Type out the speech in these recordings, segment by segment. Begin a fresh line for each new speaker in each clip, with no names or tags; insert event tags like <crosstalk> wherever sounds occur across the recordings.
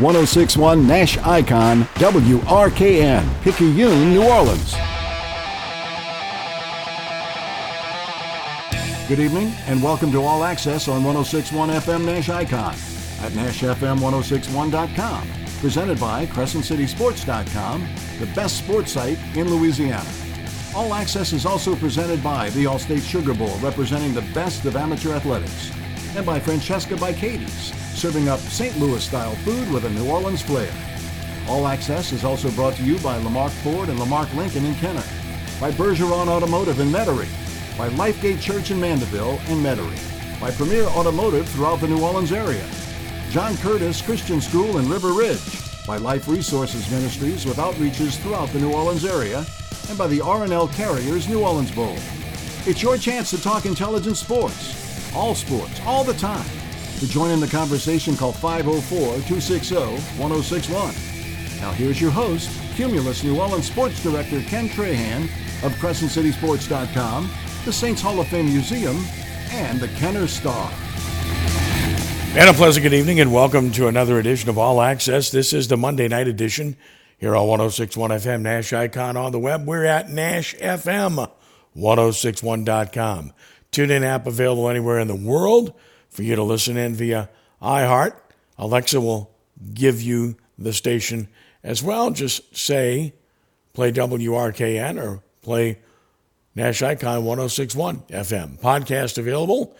1061 Nash Icon WRKN, Picayune, New Orleans. Good evening and welcome to All Access on 1061 FM Nash Icon at NashFM1061.com. Presented by CrescentCitySports.com, the best sports site in Louisiana. All Access is also presented by the Allstate Sugar Bowl, representing the best of amateur athletics, and by Francesca by Katie's, serving up St. Louis style food with a New Orleans flair. All Access is also brought to you by Lamarque Ford and Lamarque Lincoln in Kenner, by Bergeron Automotive in Metairie, by Lifegate Church in Mandeville and Metairie, by Premier Automotive throughout the New Orleans area, John Curtis Christian School in River Ridge, by Life Resources Ministries with outreaches throughout the New Orleans area, and by the RNL Carriers New Orleans Bowl. It's your chance to talk intelligent sports, all sports, all the time. To join in the conversation, call 504-260-1061. Now here's your host, Cumulus New Orleans Sports Director Ken Trahan of CrescentCitySports.com, the Saints Hall of Fame Museum, and the Kenner Star.
And a pleasant good evening, and welcome to another edition of All Access. This is the Monday night edition here on 1061 FM Nash Icon on the web. We're at NashFM1061.com. Tune in app available anywhere in the world for you to listen in via iHeart. Alexa will give you the station as well. Just say play WRKN or play Nash Icon 1061 FM. Podcast available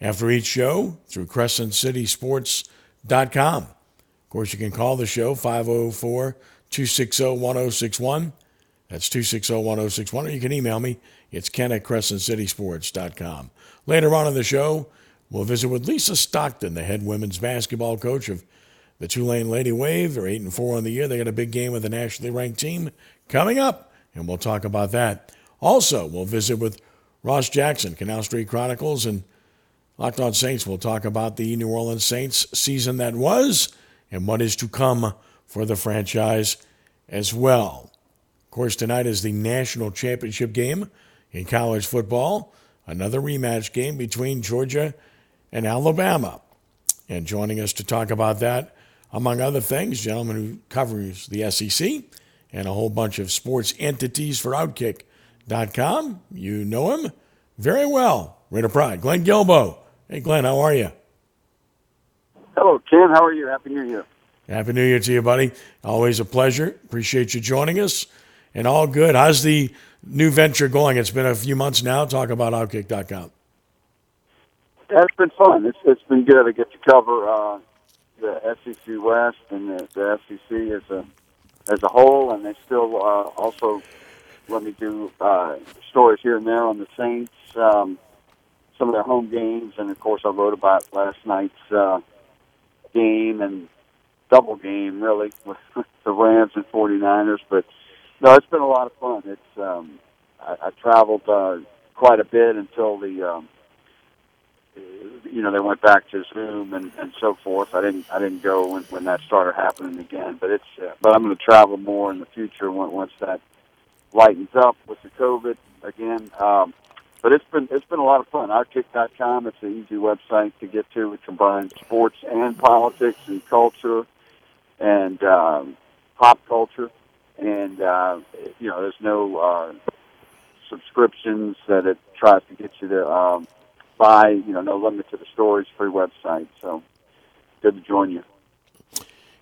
after each show through CrescentCitySports.com. Of course, you can call the show 504 260 1061. That's 260 1061. Or you can email me. It's ken at crescentcitysports.com. Later on in the show, we'll visit with Lisa Stockton, the head women's basketball coach of the Tulane Lady Wave. They're 8 and 4 on the year. They got a big game with a nationally ranked team coming up, and we'll talk about that. Also, we'll visit with Ross Jackson, Canal Street Chronicles, and Locked On Saints. We'll talk about the New Orleans Saints season that was and what is to come for the franchise as well. Of course, tonight is the national championship game in college football, another rematch game between Georgia and Alabama. And joining us to talk about that, among other things, gentleman who covers the SEC and a whole bunch of sports entities for Outkick.com. You know him very well. Raider Pride, Glenn Guilbeau. Hey, Glenn, how are you?
Hello, Ken. How are you? Happy New Year.
Happy New Year to you, buddy. Always a pleasure. Appreciate you joining us. And all good. How's the new venture going? It's been a few months now. Talk about Outkick.com.
It's been fun. It's it's been good. I get to cover uh, the SEC West and the, the SEC as a as a whole, and they still uh, also let me do uh, stories here and there on the Saints, um, some of their home games, and of course I wrote about last night's uh, game and double game really <laughs> with the Rams and 49ers. But no, it's been a lot of fun. It's um, I, I traveled uh, quite a bit until the um, you know they went back to Zoom and, and so forth. I didn't I didn't go when, when that started happening again. But it's uh, but I'm going to travel more in the future when, once that lightens up with the COVID again. Um, but it's been it's been a lot of fun. Outkick.com. It's an easy website to get to. It combines sports and politics and culture and um, pop culture. And uh, you know, there's no uh, subscriptions that it tries to get you to um, buy. You know, no limit to the stories. Free website. So good to join you.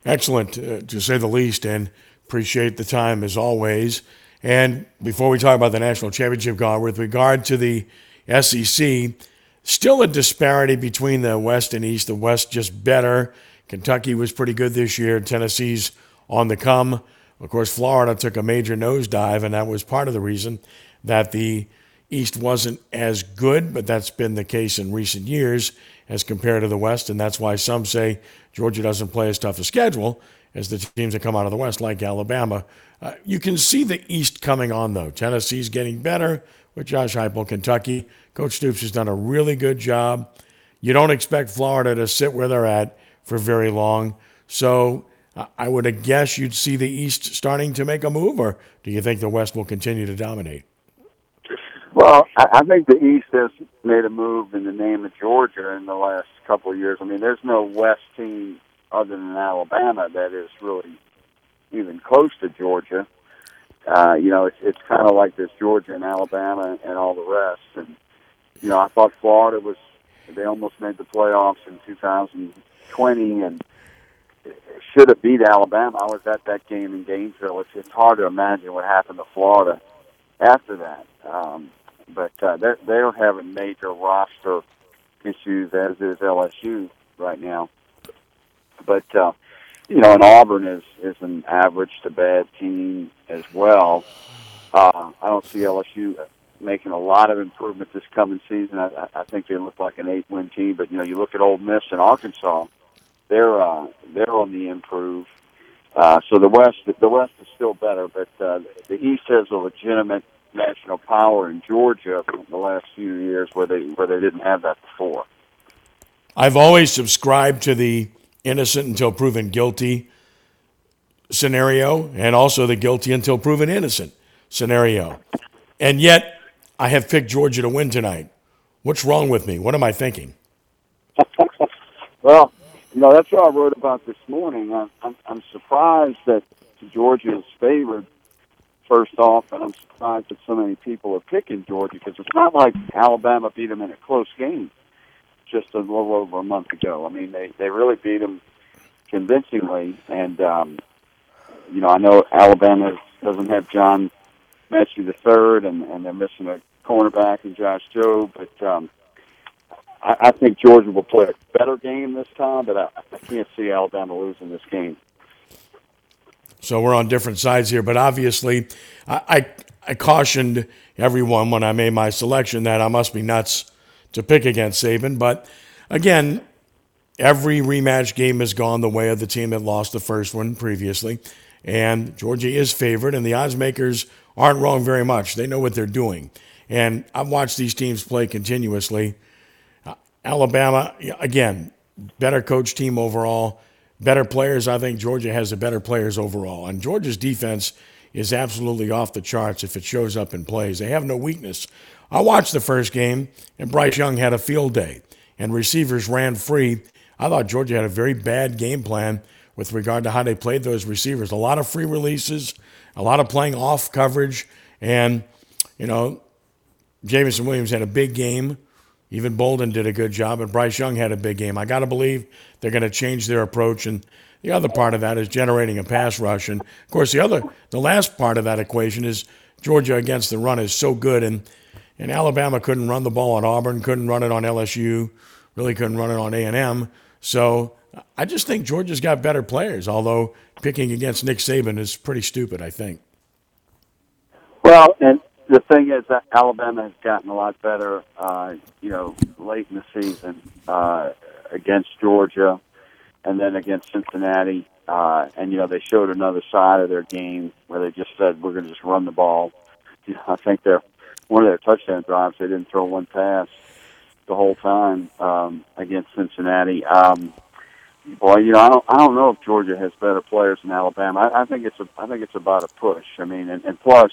Excellent, uh, to say the least, and appreciate the time as always. And before we talk about the national championship, God, with regard to the SEC, still a disparity between the West and East. The West just better. Kentucky was pretty good this year. Tennessee's on the come. Of course, Florida took a major nosedive, and that was part of the reason that the East wasn't as good, but that's been the case in recent years as compared to the West, and that's why some say Georgia doesn't play as tough a schedule as the teams that come out of the West, like Alabama. Uh, you can see the East coming on, though. Tennessee's getting better with Josh Heupel. Kentucky, Coach Stoops has done a really good job. You don't expect Florida to sit where they're at for very long. So uh, I would guess you'd see the East starting to make a move, or do you think the West will continue to dominate?
Well, I think the East has made a move in the name of Georgia in the last couple of years. I mean, there's no West team other than Alabama that is really even close to Georgia. Uh, you know, it's it's kind of like this Georgia and Alabama and all the rest. And you know, I thought Florida was they almost made the playoffs in 2020 and should have beat Alabama. I was at that game in Gainesville. It's, it's hard to imagine what happened to Florida after that. Um, but uh, they're they're having major roster issues as is LSU right now. But uh, you know, and Auburn is is an average to bad team as well. Uh, I don't see LSU making a lot of improvement this coming season. I, I think they look like an eight-win team, but you know, you look at Ole Miss and Arkansas; they're uh, they're on the improve. Uh, so the West, the West is still better, but uh, the East has a legitimate national power in Georgia in the last few years, where they where they didn't have that before.
I've always subscribed to the innocent until proven guilty scenario, and also the guilty until proven innocent scenario. And yet, I have picked Georgia to win tonight. What's wrong with me? What am I thinking? <laughs>
well, you know, that's what I wrote about this morning. I'm, I'm, I'm surprised that Georgia is favored, first off, and I'm surprised that so many people are picking Georgia because it's not like Alabama beat them in a close game just a little over a month ago. I mean, they, they really beat them convincingly, and, um, you know, I know Alabama doesn't have John Metchie the third, and, and they're missing a cornerback and Josh Jobe, but um, I, I think Georgia will play a better game this time, but I, I can't see Alabama losing this game.
So we're on different sides here, but obviously, I, I, I cautioned everyone when I made my selection that I must be nuts to pick against Saban. But again, every rematch game has gone the way of the team that lost the first one previously. And Georgia is favored, and the odds makers aren't wrong very much. They know what they're doing. And I've watched these teams play continuously. Uh, Alabama, again, better coach team overall, better players. I think Georgia has the better players overall. And Georgia's defense is absolutely off the charts if it shows up in plays. They have no weakness. I watched the first game, and Bryce Young had a field day, and receivers ran free. I thought Georgia had a very bad game plan with regard to how they played those receivers. A lot of free releases, a lot of playing off coverage, and, you know, Jameson Williams had a big game. Even Bolden did a good job, and Bryce Young had a big game. I got to believe they're going to change their approach, and the other part of that is generating a pass rush. And of course, the other, the last part of that equation is Georgia against the run is so good, and and Alabama couldn't run the ball on Auburn, couldn't run it on LSU, really couldn't run it on A and M. So I just think Georgia's got better players. Although picking against Nick Saban is pretty stupid, I think.
Well, and the thing is that Alabama has gotten a lot better, uh, you know, late in the season uh, against Georgia, and then against Cincinnati. Uh, and you know, they showed another side of their game where they just said we're going to just run the ball. You know, I think they're one of their touchdown drives, they didn't throw one pass the whole time um, against Cincinnati. Um, boy, you know, I don't, I don't know if Georgia has better players than Alabama. I, I think it's a, I think it's about a push. I mean, and, and plus,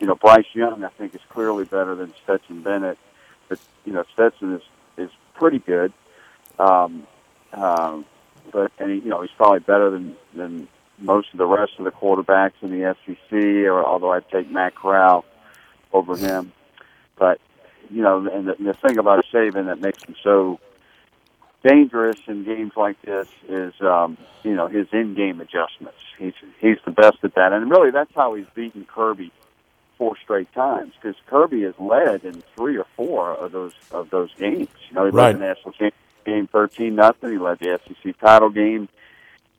you know, Bryce Young, I think is clearly better than Stetson Bennett. But you know, Stetson is is pretty good. Um, um, but and he, you know, he's probably better than than most of the rest of the quarterbacks in the SEC. Or although I'd take Matt Corral over him. But you know, and the, the thing about Saban that makes him so dangerous in games like this is, um, you know, his in-game adjustments. He's he's the best at that, and really that's how he's beaten Kirby four straight times because Kirby has led in three or four of those of those games. You know, he
right.
led the national game, game thirteen nothing. He led the SEC title game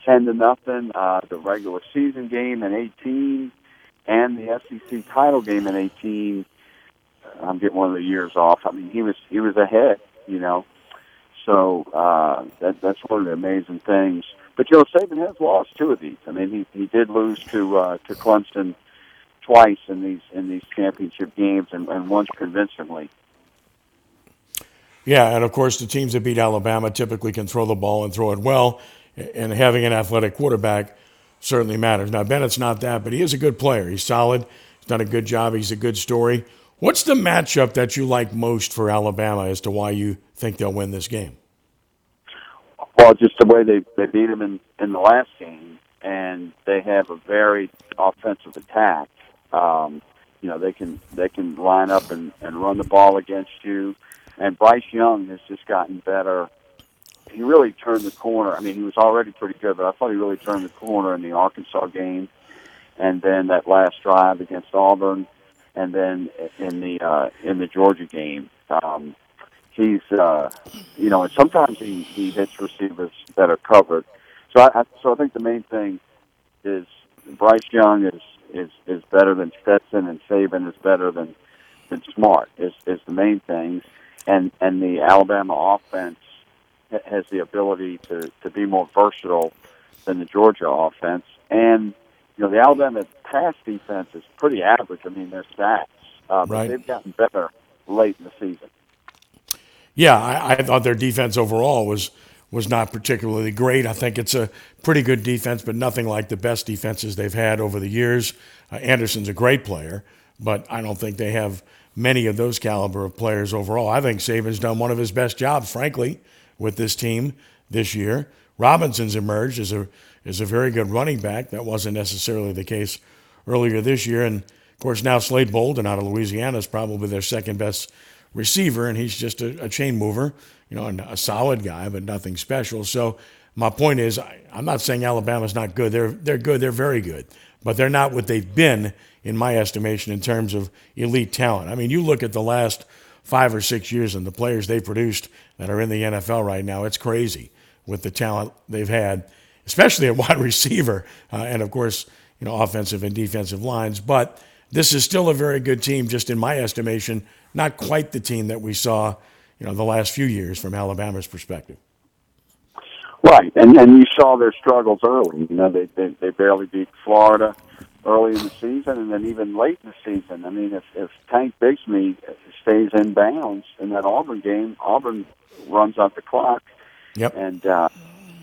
ten to nothing. Uh, the regular season game in eighteen and the SEC title game in 18. I'm getting one of the years off. I mean, he was he was ahead, you know. So uh, that that's one of the amazing things. But you know, Saban has lost two of these. I mean, he he did lose to uh, to Clemson twice in these in these championship games, and, and once convincingly.
Yeah, and of course, the teams that beat Alabama typically can throw the ball and throw it well, and having an athletic quarterback certainly matters. Now, Bennett's not that, but he is a good player. He's solid. He's done a good job. He's a good story. What's the matchup that you like most for Alabama as to why you think they'll win this game?
Well, just the way they they beat them in in the last game, and they have a very offensive attack. Um, you know, they can they can line up and and run the ball against you. And Bryce Young has just gotten better. He really turned the corner. I mean, he was already pretty good, but I thought he really turned the corner in the Arkansas game, and then that last drive against Auburn, and then in the uh, in the Georgia game. Um, he's uh, you know, and sometimes he, he hits receivers that are covered. So I, I so I think the main thing is Bryce Young is is is better than Stetson and Saban is better than than Smart is is the main things, and and the Alabama offense has the ability to to be more versatile than the Georgia offense, and you know the Alabama pass defense is pretty average. I mean, their stats, uh, but
Right.
they've gotten better late in the season.
Yeah, I, I thought their defense overall was was not particularly great. I think it's a pretty good defense, but nothing like the best defenses they've had over the years. Uh, Anderson's a great player, but I don't think they have many of those caliber of players overall. I think Saban's done one of his best jobs, frankly, with this team this year. Robinson's emerged as a as a very good running back. That wasn't necessarily the case earlier this year, and of course now Slade Bolden out of Louisiana is probably their second best receiver, and he's just a, a chain mover, you know, and a solid guy, but nothing special. So my point is, I, I'm not saying Alabama's not good. They're they're good. They're very good, but they're not what they've been in my estimation in terms of elite talent. I mean, you look at the last five or six years and the players they've produced that are in the NFL right now. It's crazy with the talent they've had, especially at <laughs> wide receiver, uh, and of course, you know, offensive and defensive lines. But this is still a very good team, just in my estimation. Not quite the team that we saw, you know, the last few years from Alabama's perspective.
Right, and and you saw their struggles early. You know, they they, they barely beat Florida early in the season, and then even late in the season. I mean, if if Tank Bigsby stays in bounds in that Auburn game, Auburn runs out the clock
Yep.
and uh,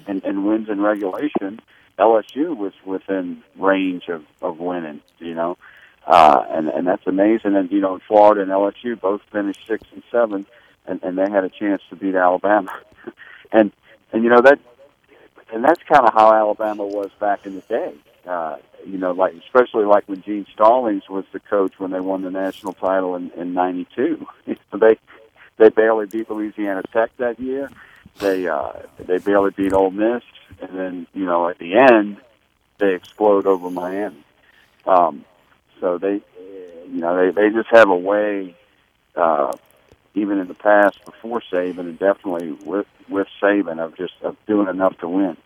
and and wins in regulation. LSU was within range of of winning. You know, uh, and and that's amazing. And you know, Florida and LSU both finished six and seven, and and they had a chance to beat Alabama. <laughs> and and you know that, and that's kind of how Alabama was back in the day. Uh, you know, like especially like when Gene Stallings was the coach when they won the national title in in '92. <laughs> they they barely beat Louisiana Tech that year. They uh, they barely beat Ole Miss, and then you know at the end they explode over Miami. Um, so they, you know, they they just have a way, uh, even in the past before Saban, and definitely with with Saban of just of doing enough to win.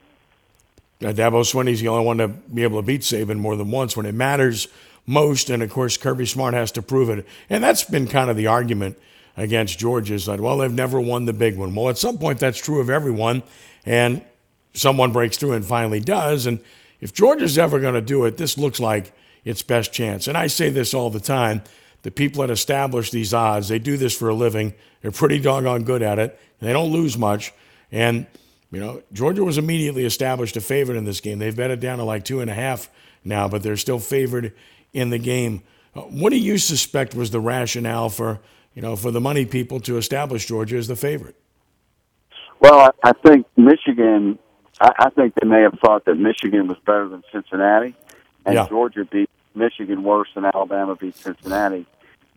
Uh, Dabo Swinney's the only one to be able to beat Saban more than once when it matters most. And of course, Kirby Smart has to prove it. And that's been kind of the argument against Georgia is that, well, they've never won the big one. Well, at some point, that's true of everyone. And someone breaks through and finally does. And if Georgia's ever going to do it, this looks like its best chance. And I say this all the time. The people that establish these odds, they do this for a living. They're pretty doggone good at it. And they don't lose much. And you know, Georgia was immediately established a favorite in this game. They've bet it down to like two and a half now, but they're still favored in the game. Uh, what do you suspect was the rationale for, you know, for the money people to establish Georgia as the favorite?
Well, I, think Michigan. I, I think they may have thought that Michigan was better than Cincinnati, and
Yeah.
Georgia beat Michigan worse than Alabama beat Cincinnati.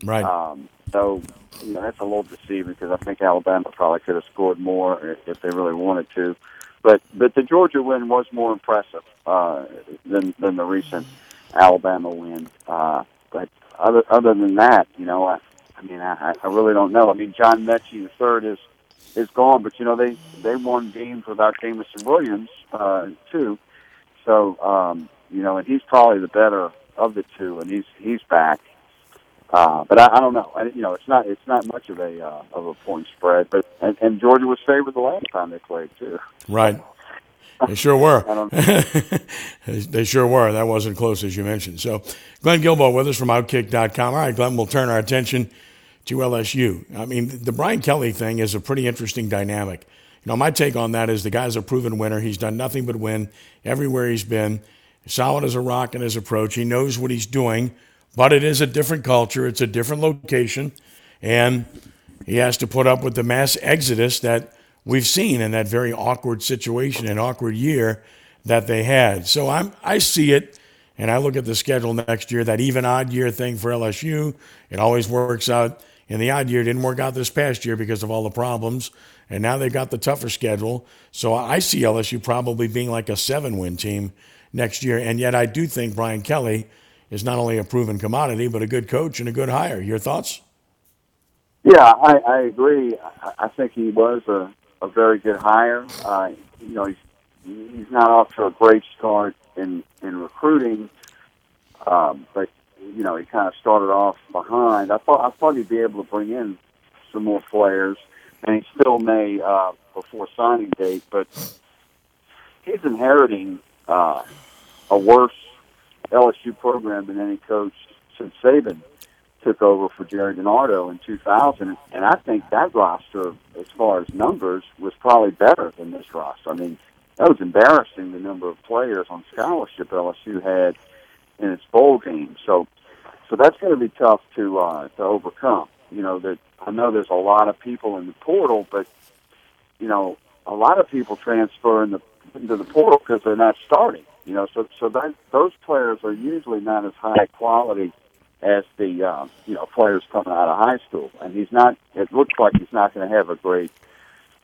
Right.
Um, so you know, that's a little deceiving because I think Alabama probably could have scored more if- if they really wanted to. But but the Georgia win was more impressive uh, than than the recent Alabama win. Uh, but other other than that, you know, I, I mean, I, I really don't know. I mean, John Metchie the third is is gone, but you know they they won games without Jameson Williams uh, too. So um, you know, and he's probably the better of the two, and he's he's back. Uh, but I, I don't know. I, you know, it's not it's not much of a uh, of a point spread. But and, and Georgia was favored the last time they played too.
Right. <laughs> They sure were. <laughs> They sure were. That wasn't close, as you mentioned. So, Glenn Guilbeau with us from Outkick.com. All right, Glenn, we'll turn our attention to LSU. I mean, the Brian Kelly thing is a pretty interesting dynamic. You know, my take on that is the guy's a proven winner. He's done nothing but win everywhere he's been. Solid as a rock in his approach. He knows what he's doing, but it is a different culture. It's a different location, and he has to put up with the mass exodus that we've seen in that very awkward situation and awkward year that they had. So I'm I see it and I look at the schedule next year, that even odd year thing for LSU, it always works out. And the odd year didn't work out this past year because of all the problems. And now they've got the tougher schedule. So I see LSU probably being like a seven win team next year. And yet I do think Brian Kelly is not only a proven commodity, but a good coach and a good hire. Your thoughts?
Yeah, I, I agree. I, I think he was a, a very good hire. Uh, you know, he's he's not off to a great start in in recruiting, um, but you know he kind of started off behind. I thought I thought he'd be able to bring in some more players, and he still may uh, before signing date. But he's inheriting uh, a worse LSU program than any coach since Saban took over for Jerry DiNardo in 2000, and I think that roster, as far as numbers, was probably better than this roster. I mean, that was embarrassing the number of players on scholarship LSU had in its bowl game. So, so that's going to be tough to uh, to overcome. You know that I know there's a lot of people in the portal, but you know a lot of people transfer in the into the portal because they're not starting. You know, so so that those players are usually not as high quality as the uh, you know players coming out of high school. And he's not. It looks like he's not going to have a great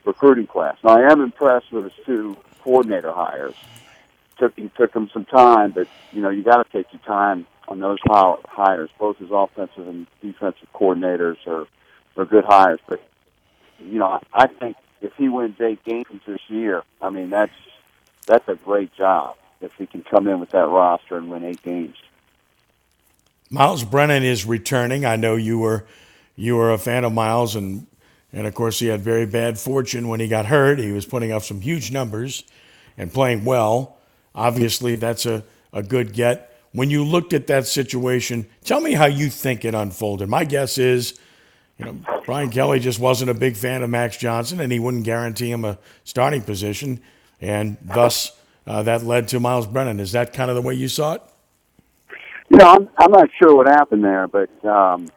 recruiting class. Now I am impressed with his two coordinator hires. Took he took him some time, but you know you got to take your time on those hires. Both his offensive and defensive coordinators are are good hires. But you know I think if he wins eight games this year, I mean that's that's a great job if he can come in with that roster and win eight games.
Myles Brennan is returning. I know you were you were a fan of Myles, and and of course, he had very bad fortune when he got hurt. He was putting up some huge numbers and playing well. Obviously, that's a, a good get. When you looked at that situation, tell me how you think it unfolded. My guess is, you know, Brian Kelly just wasn't a big fan of Max Johnson, and he wouldn't guarantee him a starting position, and thus uh, that led to Myles Brennan. Is that kind of the way you saw it?
You know, I'm, I'm not sure what happened there, but um,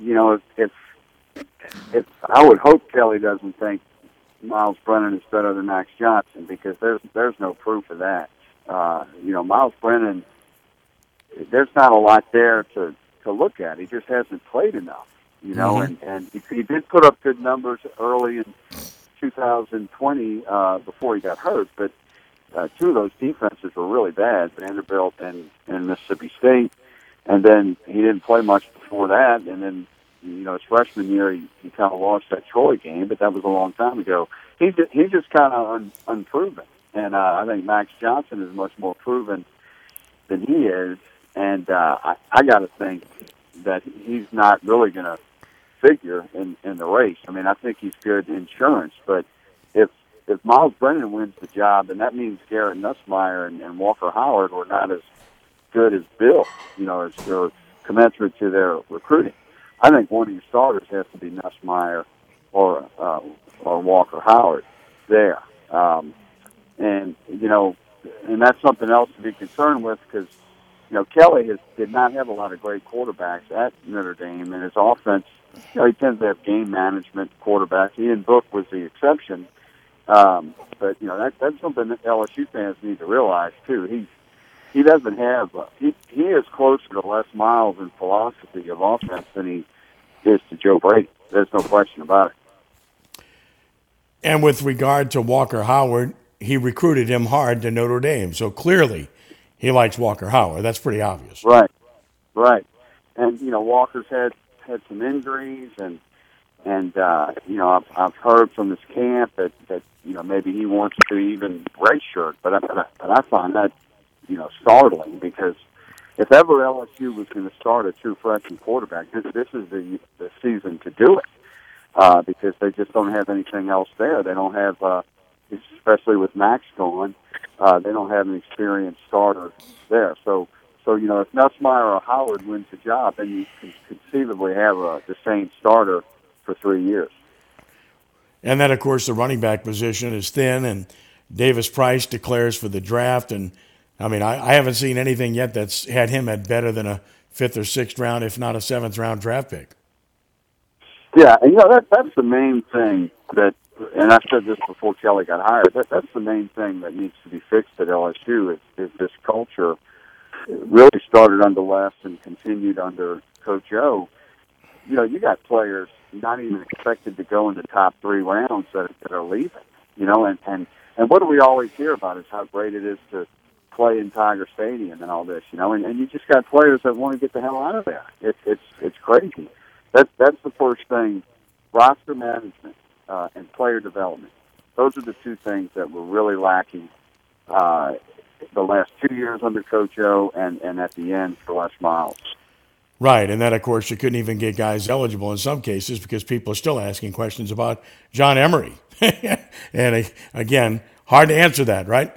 you know, if, if if I would hope Kelly doesn't think Myles Brennan is better than Max Johnson because there's there's no proof of that. Uh, you know, Myles Brennan, there's not a lot there to to look at. He just hasn't played enough. You know, mm-hmm. and and he, he did put up good numbers early in 2020 uh, before he got hurt, but uh, two of those defenses were really bad, Vanderbilt and and Mississippi State. And then he didn't play much before that, and then you know, his freshman year, he, he kind of lost that Troy game, but that was a long time ago. He's he's just kind of un, unproven, and uh, I think Max Johnson is much more proven than he is. And uh, I, I got to think that he's not really going to figure in in the race. I mean, I think he's good insurance, but if Myles Brennan wins the job, then that means Garrett Nussmeier and, and Walker Howard were not as good as Bill, you know, as or commensurate to their recruiting. I think one of your starters has to be Nussmeier or uh, or Walker Howard there. Um, and you know, and that's something else to be concerned with because you know Kelly has did not have a lot of great quarterbacks at Notre Dame, and his offense, you know, he tends to have game management quarterbacks. Ian Book was the exception, um, but you know that that's something that LSU fans need to realize too. He's he doesn't have uh, he he is closer to Les Miles in philosophy of offense than he is to Joe Brady. There's no question about it.
And with regard to Walker Howard, he recruited him hard to Notre Dame. So clearly, he likes Walker Howard. That's pretty obvious.
Right, right. And you know, Walker's had had some injuries, and and uh, you know, I've, I've heard from his camp that that you know maybe he wants to even but I, but I, but I find that you know startling because if ever LSU was going to start a true freshman quarterback, this this is the the season to do it uh, because they just don't have anything else there. They don't have, uh, especially with Max gone, uh, they don't have an experienced starter there. So so you know if Nussmeier or Howard wins the job, then you can conceivably have a, the same starter for three years.
And then of course the running back position is thin, and Davis Price declares for the draft and I mean, I, I haven't seen anything yet that's had him at better than a fifth or sixth round, if not a seventh round draft pick.
Yeah, and you know that that's the main thing that, and I said this before Kelly got hired. That that's the main thing that needs to be fixed at LSU is, is this culture. It really started under Les and continued under Coach O. You know, you got players not even expected to go in the top three rounds that, that are leaving. You know, and and and what do we always hear about is how great it is to play in Tiger Stadium and all this. You know, and, and you just got players that want to get the hell out of there. It's it's it's crazy. That's that's the first thing. Roster management uh, and player development. Those are the two things that were really lacking uh, the last two years under Coach O, and and at the end for Les Miles.
Right, and then of course you couldn't even get guys eligible in some cases because people are still asking questions about John Emery, <laughs> and uh, again, hard to answer that, right?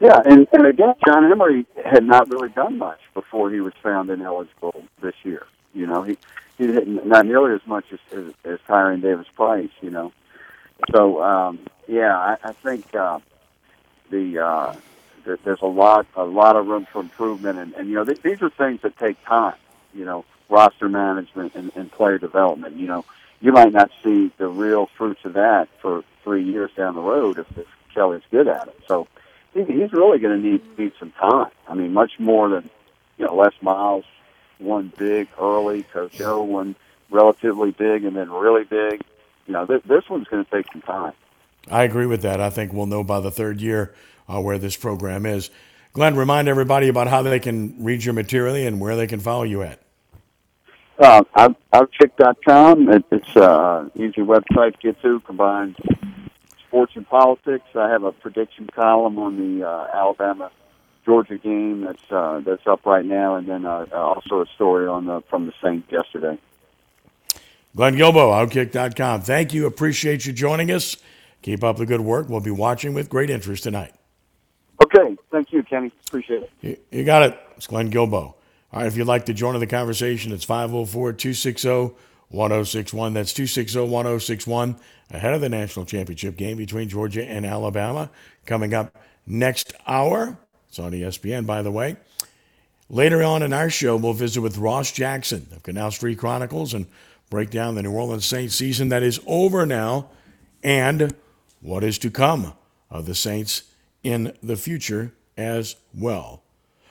Yeah, and, and again, John Emery had not really done much before he was found ineligible this year. You know, he he didn't not nearly as much as as, as Tyrion Davis Price. You know, so um, yeah, I, I think uh, the uh, there, there's a lot a lot of room for improvement, and, and you know th- these are things that take time. You know, roster management and, and player development. You know, you might not see the real fruits of that for three years down the road if, if Kelly's good at it. So he, he's really going to need need some time. I mean, much more than you know Les Miles won big early, Coach O won relatively big, and then really big. You know, th- this one's going to take some time.
I agree with that. I think we'll know by the third year uh, where this program is. Glenn, remind everybody about how they can read your material and where they can follow you at.
Uh, Outkick.com. It, it's uh, easy website to get to. Combines sports and politics. I have a prediction column on the uh, Alabama Georgia game that's uh, that's up right now, and then uh, also a story on the from the Saints yesterday.
Glenn Guilbeau, Outkick.com. Thank you. Appreciate you joining us. Keep up the good work. We'll be watching with great interest tonight.
Okay. Thank you, Kenny. Appreciate it.
You, you got it. It's Glenn Guilbeau. All right, if you'd like to join in the conversation, it's 504 260 1061. That's 260 1061 ahead of the national championship game between Georgia and Alabama coming up next hour. It's on ESPN, by the way. Later on in our show, we'll visit with Ross Jackson of Canal Street Chronicles and break down the New Orleans Saints season that is over now and what is to come of the Saints in the future as well.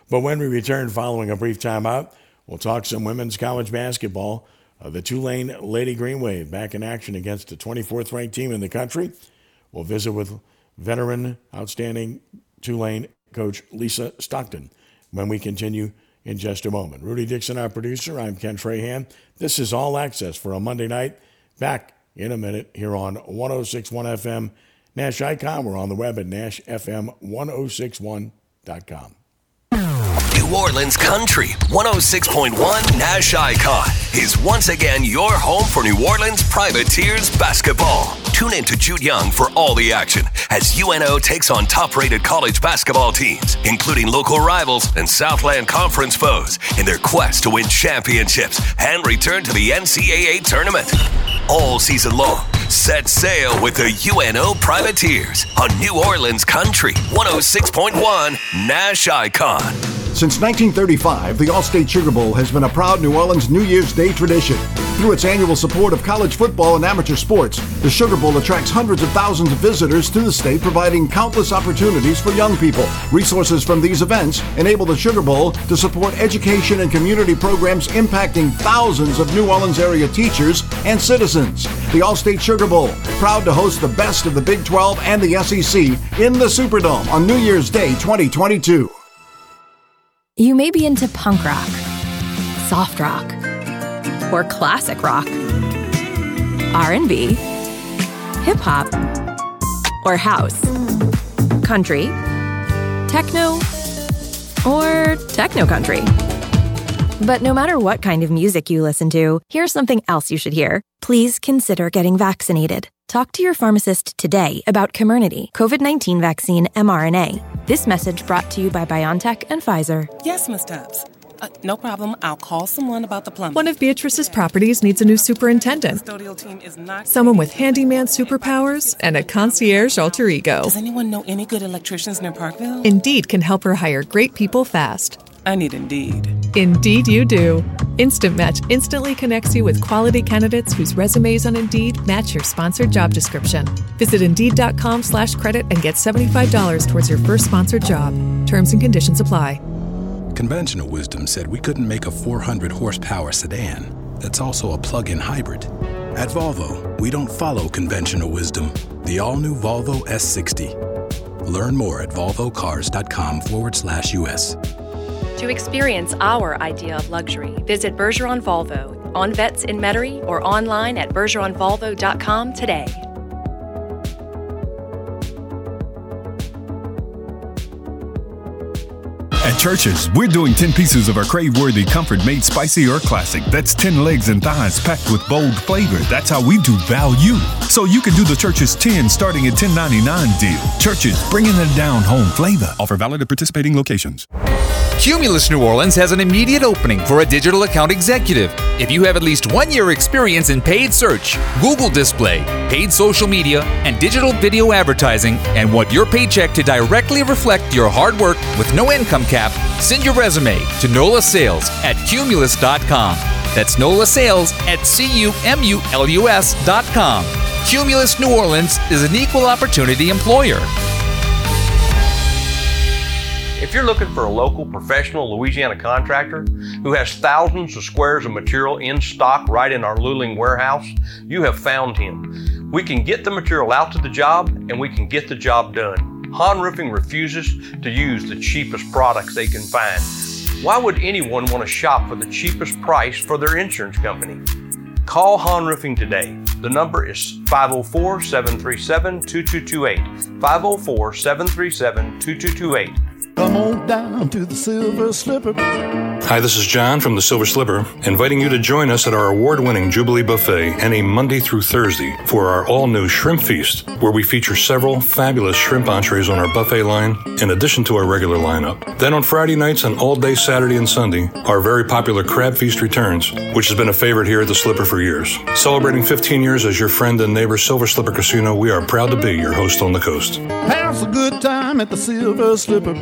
But when we return following a brief timeout, we'll talk some women's college basketball. Uh, the Tulane Lady Green Wave back in action against the 24th ranked team in the country. We'll visit with veteran, outstanding Tulane coach Lisa Stockton when we continue in just a moment. Rudy Dixon, our producer. I'm Ken Trahan. This is All Access for a Monday night. Back in a minute here on 1061 FM Nash Icon. We're on the web at NashFM1061.com.
New Orleans Country 106.1 Nash Icon is once again your home for New Orleans Privateers basketball. Tune in to Jude Young for all the action as UNO takes on top rated college basketball teams, including local rivals and Southland Conference foes, in their quest to win championships and return to the NCAA tournament. All season long, set sail with the UNO Privateers on New Orleans Country 106.1 Nash Icon.
Since 1935, the Allstate Sugar Bowl has been a proud New Orleans New Year's Day tradition. Through its annual support of college football and amateur sports, the Sugar Bowl attracts hundreds of thousands of visitors to the state, providing countless opportunities for young people. Resources from these events enable the Sugar Bowl to support education and community programs impacting thousands of New Orleans area teachers and citizens. The Allstate Sugar Bowl, proud to host the best of the Big 12 and the SEC in the Superdome on New Year's Day 2022.
You may be into punk rock, soft rock, or classic rock, R&B, hip hop, or house, country, techno, or techno country. But no matter what kind of music you listen to, here's something else you should hear. Please consider getting vaccinated. Talk to your pharmacist today about Comirnaty, COVID 19 vaccine mRNA. This message brought to you by BioNTech and Pfizer.
Yes, Miss Tubbs. Uh, no problem. I'll call someone about the plumbing.
One of Beatrice's properties needs a new superintendent.
custodial team is not.
Someone with handyman superpowers and a concierge alter ego.
Does anyone know any good electricians near Parkville?
Indeed can help her hire great people fast.
I need Indeed.
Indeed, you do. Instant Match instantly connects you with quality candidates whose resumes on Indeed match your sponsored job description. Visit Indeed.com slash credit and get $75 towards your first sponsored job. Terms and conditions apply.
Conventional wisdom said we couldn't make a 400 horsepower sedan that's also a plug in hybrid. At Volvo, we don't follow conventional wisdom. The all new Volvo S60. Learn more at volvocars.com forward slash US.
To experience our idea of luxury, visit Bergeron Volvo on Vets in Metairie or online at bergeronvolvo.com today.
At Church's, we're doing 10 pieces of our crave worthy comfort made spicy or classic. That's 10 legs and thighs packed with bold flavor. That's how we do value. So you can do the Church's 10 starting at $10.99 deal. Church's, bringing it down home flavor. Offer valid at participating locations.
Cumulus New Orleans has an immediate opening for a digital account executive. If you have at least one year experience in paid search, Google display, paid social media, and digital video advertising, and want your paycheck to directly reflect your hard work with no income cap, send your resume to NOLA Sales at Cumulus.com. That's NOLA Sales at C-U-M-U-L-U-S.com. Cumulus New Orleans is an equal opportunity employer.
If you're looking for a local professional Louisiana contractor who has thousands of squares of material in stock right in our Luling warehouse, you have found him. We can get the material out to the job and we can get the job done. Han Roofing refuses to use the cheapest products they can find. Why would anyone want to shop for the cheapest price for their insurance company? Call Han Roofing today. The number is 504 737 2228. 504 737 2228.
Come on down to the Silver Slipper.
Hi, this is John from the Silver Slipper, inviting you to join us at our award winning Jubilee Buffet any Monday through Thursday for our all new Shrimp Feast, where we feature several fabulous shrimp entrees on our buffet line, in addition to our regular lineup. Then on Friday nights and all day Saturday and Sunday, our very popular Crab Feast returns, which has been a favorite here at the Slipper for years. Celebrating 15 years as your friend and neighbor Silver Slipper Casino, we are proud to be your host on the coast.
Have a good time at the Silver Slipper.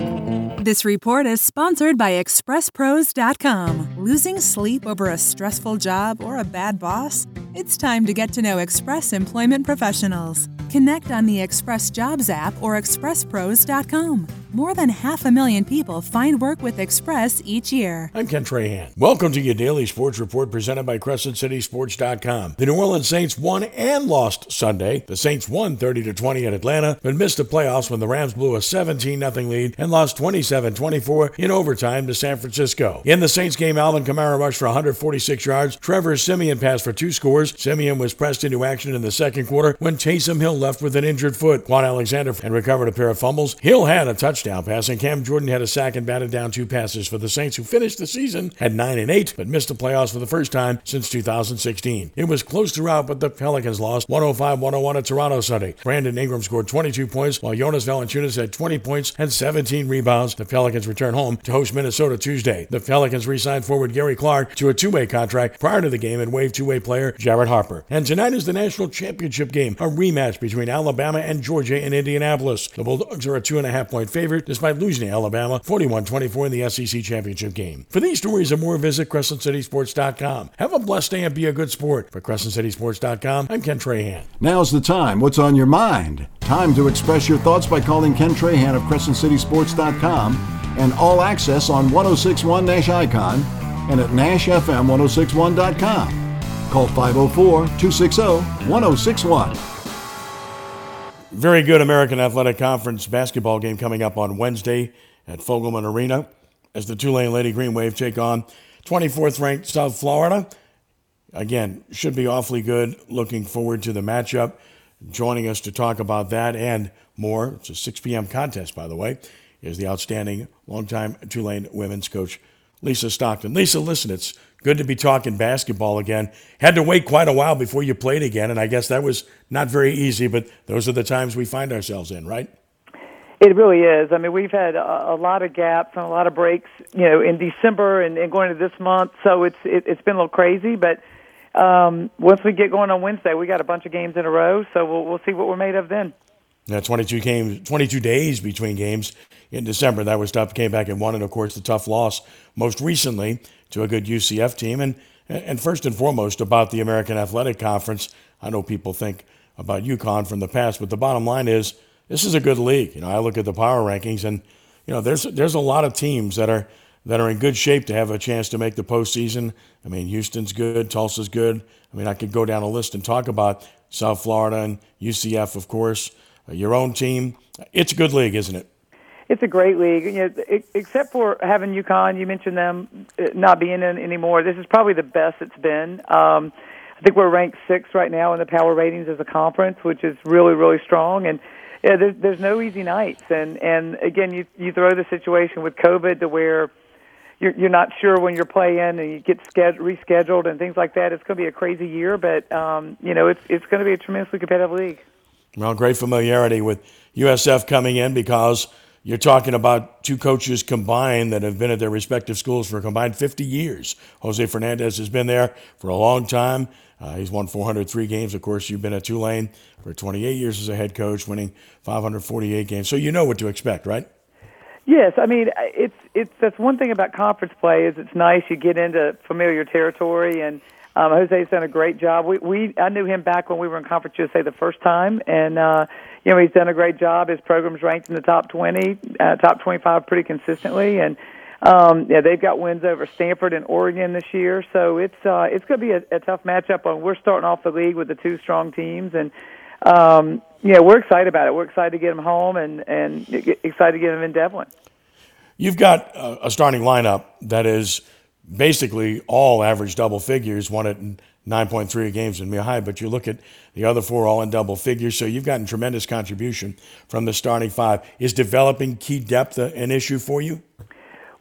This report is sponsored by ExpressPros.com. Losing sleep over a stressful job or a bad boss? It's time to get to know Express Employment Professionals. Connect on the Express Jobs app or ExpressPros.com. More than half a million people find work with Express each year.
I'm Ken Trahan. Welcome to your daily sports report presented by CrescentCitySports.com. The New Orleans Saints won and lost Sunday. The Saints won 30 to 20 at Atlanta, but missed the playoffs when the Rams blew a 17 0 lead and lost 27 24 in overtime to San Francisco. In the Saints game, Alvin Kamara rushed for 146 yards. Trevor Siemian passed for two scores. Simeon was pressed into action in the second quarter when Taysom Hill left with an injured foot. Kwon Alexander and recovered a pair of fumbles. Hill had a touchdown touchdown pass, and Cam Jordan had a sack and batted down two passes for the Saints, who finished the season at 9 and 8, but missed the playoffs for the first time since 2016. It was close throughout, but the Pelicans lost 105 101 at Toronto Sunday. Brandon Ingram scored 22 points, while Jonas Valanciunas had 20 points and 17 rebounds. The Pelicans return home to host Minnesota Tuesday. The Pelicans re signed forward Gary Clark to a two way contract prior to the game and waived two way player Jared Harper. And tonight is the national championship game, a rematch between Alabama and Georgia in Indianapolis. The Bulldogs are a two and a half point favorite despite losing to Alabama 41-24 in the SEC championship game. For these stories and more, visit CrescentCitySports.com. Have a blessed day and be a good sport. For CrescentCitySports.com, I'm Ken Trahan.
Now's the time. What's on your mind? Time to express your thoughts by calling Ken Trahan of CrescentCitySports.com and All Access on 1061 Nash Icon and at NashFM1061.com. Call 504 260 1061.
Very good American Athletic Conference basketball game coming up on Wednesday at Fogelman Arena as the Tulane Lady Green Wave take on 24th ranked South Florida. Again, should be awfully good. Looking forward to the matchup. Joining us to talk about that and more, it's a 6 p.m. contest, by the way, is the outstanding longtime Tulane women's coach, Lisa Stockton. Lisa, listen, it's good to be talking basketball again. Had to wait quite a while before you played again, and I guess that was not very easy, but those are the times we find ourselves in, right?
It really is. I mean, we've had a, a lot of gaps and a lot of breaks, you know, in December and, and going to this month. So it's it, it's been a little crazy, but um, once we get going on Wednesday, we got a bunch of games in a row. So we'll we'll see what we're made of then.
Yeah, 22 games, 22 days between games in December. That was tough. Came back and won, and of course the tough loss most recently to a good UCF team. And and first and foremost about the American Athletic Conference. I know people think about UConn from the past, but the bottom line is this is a good league. You know, I look at the power rankings, and you know there's there's a lot of teams that are that are in good shape to have a chance to make the postseason. I mean, Houston's good, Tulsa's good. I mean, I could go down a list and talk about South Florida and UCF, of course, uh, your own team. It's a good league, isn't it?
It's a great league. You know, except for having UConn, you mentioned them uh, not being in anymore. This is probably the best it's been. Um, I think we're ranked sixth right now in the power ratings as a conference, which is really, really strong. And yeah, there's, there's no easy nights. And and again, you you throw the situation with COVID to where you're you're not sure when you're playing and you get scheduled, rescheduled and things like that. It's going to be a crazy year, but um, you know it's it's going to be a tremendously competitive league.
Well, great familiarity with USF coming in because you're talking about two coaches combined that have been at their respective schools for a combined 50 years. Jose Fernandez has been there for a long time. Uh, he's won 403 games. Of course, you've been at Tulane for 28 years as a head coach, winning 548 games. So you know what to expect, right?
Yes, I mean it's it's that's one thing about conference play is it's nice you get into familiar territory and um, Jose's done a great job. We we I knew him back when we were in Conference USA the first time, and uh, you know he's done a great job. His program's ranked in the top 20, uh, top 25 pretty consistently, and um, yeah, they've got wins over Stanford and Oregon this year. So it's uh, it's going to be a, a tough matchup. On we're starting off the league with the two strong teams, and um, yeah, we're excited about it. We're excited to get them home and and excited to get them in Devlin.
You've got a starting lineup that is basically all average double figures, one at 9.3 games in High, but you look at the other four all in double figures. So you've gotten tremendous contribution from the starting five. Is developing key depth an issue for you?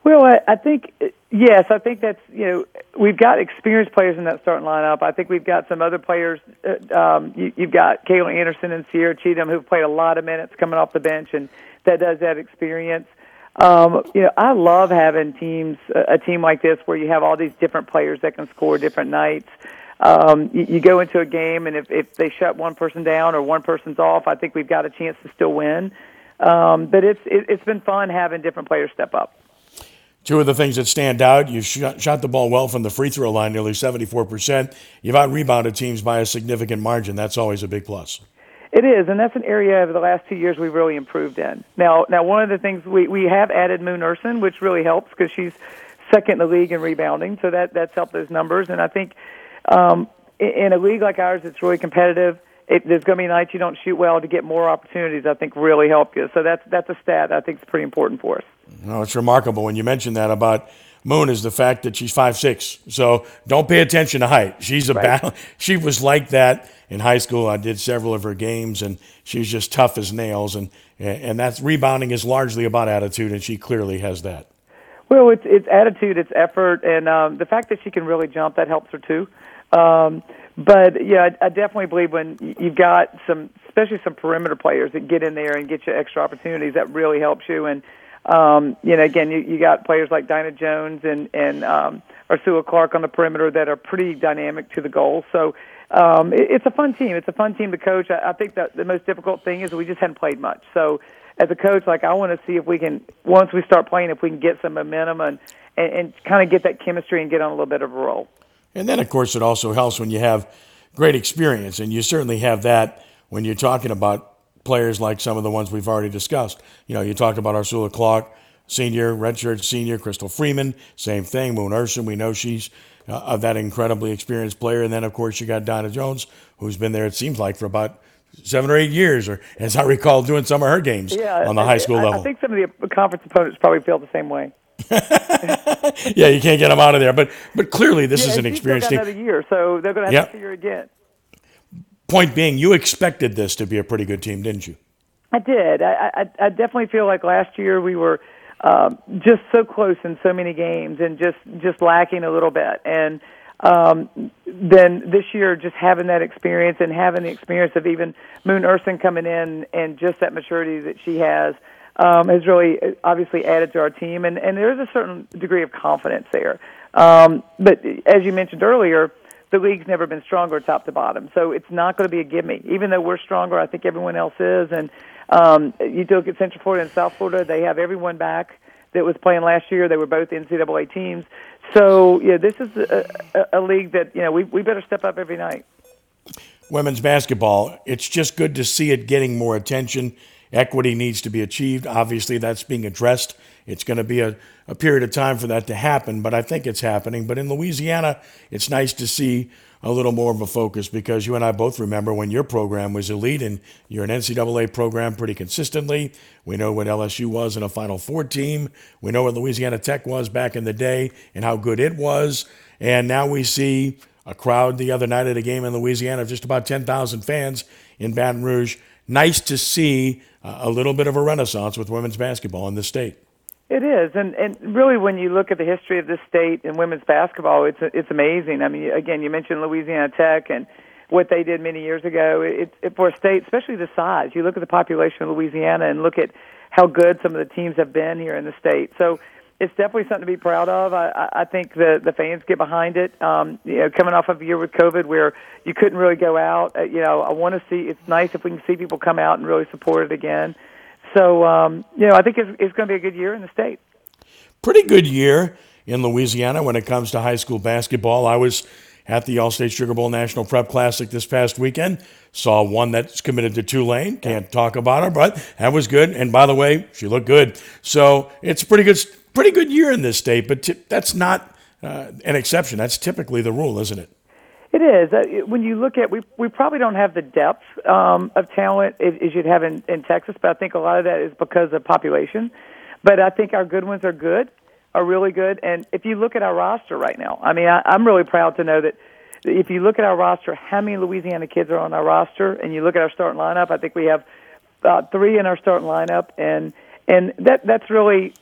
Well, I, I think yes. I think that's you know we've got experienced players in that starting lineup. I think we've got some other players. Uh, um, you, you've got Kayla Anderson and Sierra Cheatham who've played a lot of minutes coming off the bench, and that does that experience. Um, you know, I love having teams, a team like this, where you have all these different players that can score different nights. Um, you, you go into a game, and if, if they shut one person down or one person's off, I think we've got a chance to still win. Um, but it's it, it's been fun having different players step up.
Two of the things that stand out, you shot, shot the ball well from the free throw line, nearly 74%. You've out rebounded teams by a significant margin. That's always a big plus.
It is, and that's an area over the last two years we've really improved in. Now, now one of the things we we have added Moon Ursin, which really helps because she's second in the league in rebounding, so that that's helped those numbers. And I think um, in, a league like ours, it's really competitive. It, there's going to be nights you don't shoot well to get more opportunities. I think really help you. So that's that's a stat I think is pretty important for us.
No, it's remarkable when you mentioned that about Moon is the fact that she's five six. So don't pay attention to height. She's a right. battle. <laughs> She was like that in high school. I did several of her games, and she's just tough as nails. And and that's rebounding is largely about attitude, and she clearly has that.
Well, it's it's attitude, it's effort, and um, the fact that she can really jump that helps her too. Um, but yeah, I, I definitely believe when you've got some, especially some perimeter players that get in there and get you extra opportunities, that really helps you. And um, you know, again, you, you got players like Dynah Jones and and um, Arsula Clark on the perimeter that are pretty dynamic to the goal. So um, it, it's a fun team. It's a fun team to coach. I, I think that the most difficult thing is we just hadn't played much. So as a coach, like I want to see if we can once we start playing, if we can get some momentum and and, and kind of get that chemistry and get on a little bit of a roll.
And then, of course, it also helps when you have great experience, and you certainly have that when you're talking about players like some of the ones we've already discussed. You know, you talked about Arsula Clark, senior, redshirt senior, Krystal Freeman, same thing. Moon Ursin, we know she's uh, that incredibly experienced player. And then, of course, you got Donna Jones, who's been there, it seems like, for about seven or eight years, or as I recall, doing some of her games yeah, on the high school
I,
level.
I think some of the conference opponents probably feel the same way. <laughs>
yeah, you can't get them out of there. But but clearly, this
yeah,
is an experienced
team. Another year, so they're going to have yep. to figure it again.
Point being, you expected this to be a pretty good team, didn't you?
I did. I, I, I definitely feel like last year we were um, just so close in so many games and just just lacking a little bit. And um, then this year, just having that experience and having the experience of even Moon Ursin coming in and just that maturity that she has um, has really obviously added to our team. And, and there is a certain degree of confidence there. Um, but as you mentioned earlier, the league's never been stronger top to bottom. So it's not going to be a gimme. Even though we're stronger, I think everyone else is. And Um, you look at Central Florida and South Florida; they have everyone back that was playing last year. They were both NCAA teams. So yeah, this is a, a, a league that you know we we better step up every night.
Women's basketball, it's just good to see it getting more attention. Equity needs to be achieved. Obviously, that's being addressed. It's going to be a, a period of time for that to happen, but I think it's happening. But in Louisiana, it's nice to see a little more of a focus because you and I both remember when your program was elite and you're an NCAA program pretty consistently. We know what LSU was in a Final Four team. We know what Louisiana Tech was back in the day and how good it was. And now we see a crowd the other night at a game in Louisiana of just about 10,000 fans in Baton Rouge. Nice to see uh, a little bit of a renaissance with women's basketball in the state.
It is, and and really, when you look at the history of this state and women's basketball, it's it's amazing. I mean, again, you mentioned Louisiana Tech and what they did many years ago. It's it, for a state, especially the size. You look at the population of Louisiana and look at how good some of the teams have been here in the state. So it's definitely something to be proud of. I, I think the the fans get behind it. Um, you know, coming off of a year with COVID where you couldn't really go out. Uh, you know, I want to see. It's nice if we can see people come out and really support it again. So, um, you know, I think it's, it's going to be a good year in the state.
Pretty good year in Louisiana when it comes to high school basketball. I was at the All-State Sugar Bowl National Prep Classic this past weekend. Saw one that's committed to Tulane. Can't talk about her, but that was good. And by the way, she looked good. So it's pretty good, pretty good year in this state. But t- that's not uh, an exception. That's typically the rule, isn't it?
It is. Uh, when you look at, we we probably don't have the depth um, of talent as, you'd have in, in Texas, but I think a lot of that is because of population. But I think our good ones are good, are really good. And if you look at our roster right now, I mean, I, I'm really proud to know that if you look at our roster, how many Louisiana kids are on our roster, and you look at our starting lineup, I think we have uh, three in our starting lineup, and and that that's really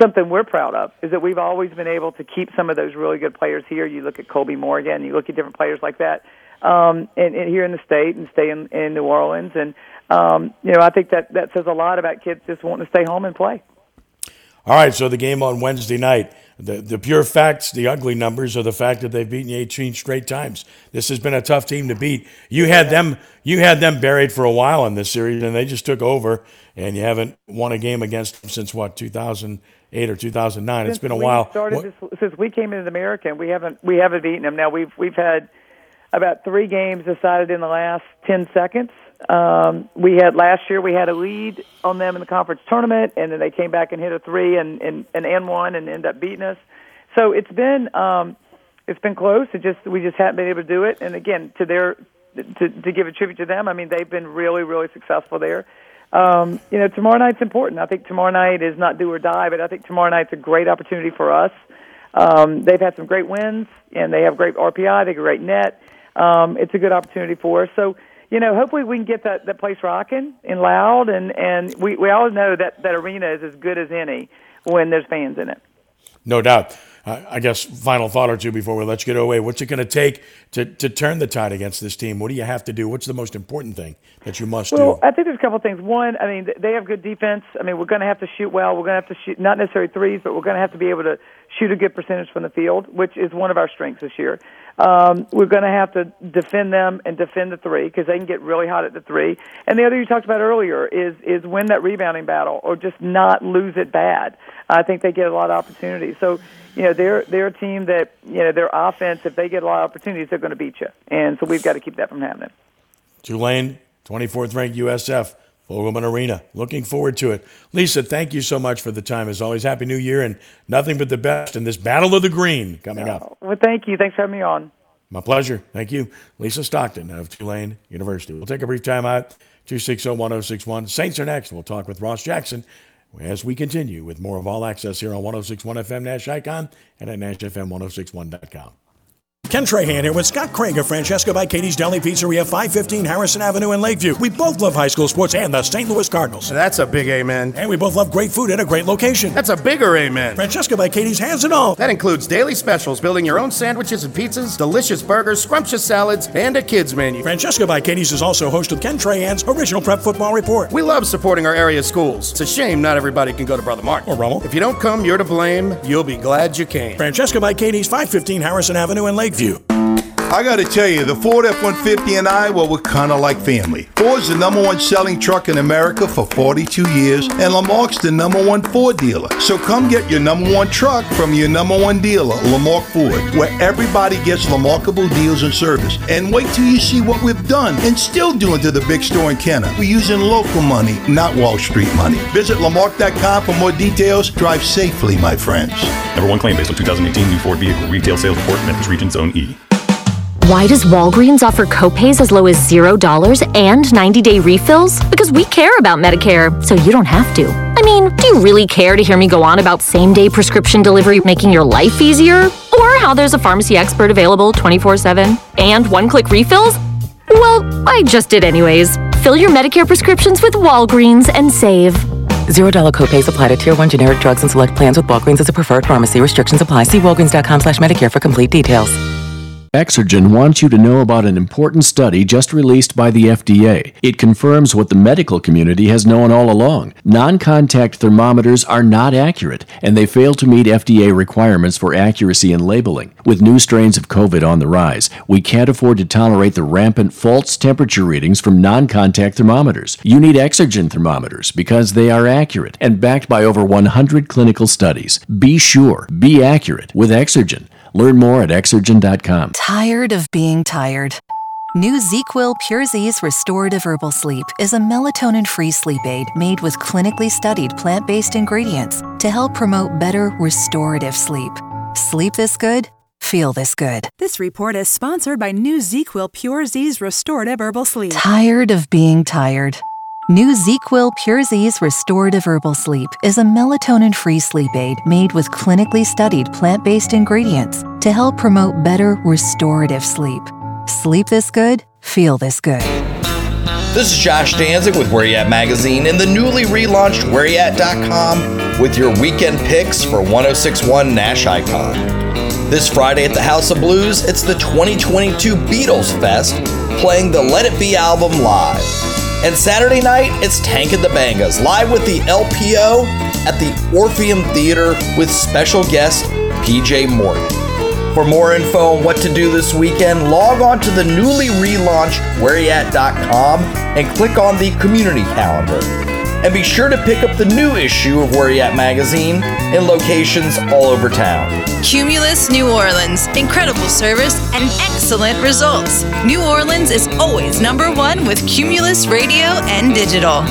something we're proud of is that we've always been able to keep some of those really good players here. You look at Colby Morgan, you look at different players like that, um, and, and here in the state and stay in, in New Orleans. And um, you know, I think that that says a lot about kids just wanting to stay home and play.
All right, so the game on Wednesday night. The, the pure facts, the ugly numbers, are the fact that they've beaten you 18 straight times. This has been a tough team to beat. You had them, you had them buried for a while in this series, and they just took over. And you haven't won a game against them since what 2008 or 2009.
Since
it's been a while.
Started this, since we came into the American, we haven't we haven't beaten them. Now we've we've had about three games decided in the last 10 seconds. Um, we had last year we had a lead on them in the conference tournament, and then they came back and hit a three and and and, one and ended up beating us. So it's been um, it's been close. It just we just haven't been able to do it. And again, to their to, to give a tribute to them, I mean they've been really really successful there. Um, you know, tomorrow night's important. I think tomorrow night is not do or die, but I think tomorrow night's a great opportunity for us. Um, they've had some great wins, and they have great RPI. They have a great net. Um, it's a good opportunity for us. So you know, hopefully we can get that, that place rocking and loud, and, and we, we all know that that arena is as good as any when there's fans in it.
No doubt. Uh, I guess final thought or two before we let you get away. What's it going to take to, to turn the tide against this team? What do you have to do? What's the most important thing that you must do?
well,
do?
I think there's a couple of things. One, I mean, they have good defense. I mean, we're going to have to shoot well. We're going to have to shoot not necessarily threes, but we're going to have to be able to shoot a good percentage from the field, which is one of our strengths this year. Um, we're going to have to defend them and defend the three because they can get really hot at the three. And the other you talked about earlier is is win that rebounding battle or just not lose it bad. I think they get a lot of opportunities. So you know they're they're a team that you know their offense if they get a lot of opportunities they're going to beat you, and so we've got to keep that from happening.
Tulane, 24th ranked USF. Fogelman Arena. Looking forward to it. Lisa, thank you so much for the time. As always, Happy New Year and nothing but the best in this Battle of the Green coming up.
Oh, well, thank you. Thanks for having me on.
My pleasure. Thank you. Lisa Stockton of Tulane University. We'll take a brief time out. 260 1061. Saints are next. We'll talk with Ross Jackson as we continue with more of All Access here on 1061 FM Nash Icon and at NashFM1061.com.
Ken Trahan here with Scott Craig of Francesca by Katie's Deli Pizzeria, 515 Harrison Avenue in Lakeview. We both love high school sports and the St. Louis Cardinals.
That's a big amen.
And we both love great food at a great location.
That's a bigger amen.
Francesca by Katie's has it all.
That includes daily specials, building your own sandwiches and pizzas, delicious burgers, scrumptious salads, and a kids menu.
Francesca by Katie's is also host of Ken Trahan's original Prep Football Report.
We love supporting our area schools. It's a shame not everybody can go to Brother Martin.
Or Rummel.
If you don't come, you're to blame. You'll be glad you came.
Francesca by Katie's, 515 Harrison Avenue in Lakeview you.
I gotta tell you, the Ford F-150 and I, well, we're kinda like family. Ford's the number one selling truck in America for 42 years, and Lamarque's the number one Ford dealer. So come get your number one truck from your number one dealer, Lamarque Ford, where everybody gets remarkable deals and service. And wait till you see what we've done and still doing to the big store in Kenner. We're using local money, not Wall Street money. Visit Lamarque.com for more details. Drive safely, my friends.
Number one claim based on 2018 new Ford vehicle retail sales report, Memphis Region Zone E.
Why does Walgreens offer copays as low as $0 and 90 day refills? Because we care about Medicare, so you don't have to. I mean, do you really care to hear me go on about same day prescription delivery making your life easier? Or how there's a pharmacy expert available 24 7 and one click refills? Well, I just did anyways. Fill your Medicare prescriptions with Walgreens and save.
Zero dollar copays apply to tier one generic drugs and select plans with Walgreens as a preferred pharmacy. Restrictions apply. See walgreens.com slash Medicare for complete details.
Exergen wants you to know about an important study just released by the FDA. It confirms what the medical community has known all along. Non contact thermometers are not accurate, and they fail to meet FDA requirements for accuracy and labeling. With new strains of COVID on the rise, we can't afford to tolerate the rampant false temperature readings from non contact thermometers. You need Exergen thermometers because they are accurate and backed by over 100 clinical studies. Be sure, be accurate with Exergen. Learn more at exergen.com.
Tired of being tired? New ZQuil Pure Z's Restorative Herbal Sleep is a melatonin free sleep aid made with clinically studied plant based ingredients to help promote better restorative sleep. Sleep this good, feel this good.
This report is sponsored by New ZQuil Pure Z's Restorative Herbal Sleep.
Tired of being tired? New ZQuil Pure Z's Restorative Herbal Sleep is a melatonin free sleep aid made with clinically studied plant based ingredients to help promote better restorative sleep. Sleep this good, feel this good.
This is Josh Danzig with Where You At Magazine and the newly relaunched WhereYat.com with your weekend picks for 1061 Nash Icon. This Friday at the House of Blues, it's the 2022 Beatles Fest playing the Let It Be album live. And Saturday night, it's Tank and the Bangas live with the LPO at the Orpheum Theater with special guest PJ Morton. For more info on what to do this weekend, log on to the newly relaunched whereyat.com and click on the community calendar. And be sure to pick up the new issue of Where You At magazine in locations all over town.
Cumulus New Orleans. Incredible service and excellent results. New Orleans is always number one with Cumulus Radio and Digital.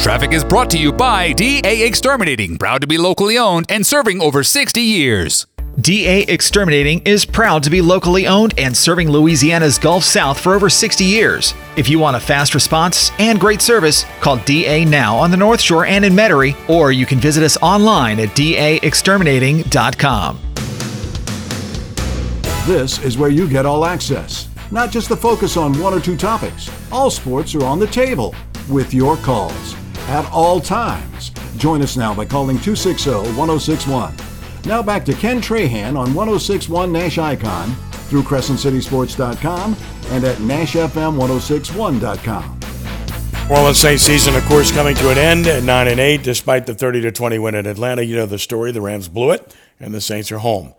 Traffic is brought to you by DA Exterminating, proud to be locally owned and serving over 60 years.
DA Exterminating is proud to be locally owned and serving Louisiana's Gulf South for over 60 years. If you want a fast response and great service, call DA now on the North Shore and in Metairie, or you can visit us online at daexterminating.com.
This is where you get all access, not just the focus on one or two topics. All sports are on the table with your calls at all times. Join us now by calling 260 1061. Now back to Ken Trahan on 1061 Nash Icon through CrescentCitySports.com and at NashFM1061.com.
Orleans Saints season, of course, coming to an end at 9 and 8, despite the 30 to 20 win at Atlanta. You know the story. The Rams blew it, and the Saints are home.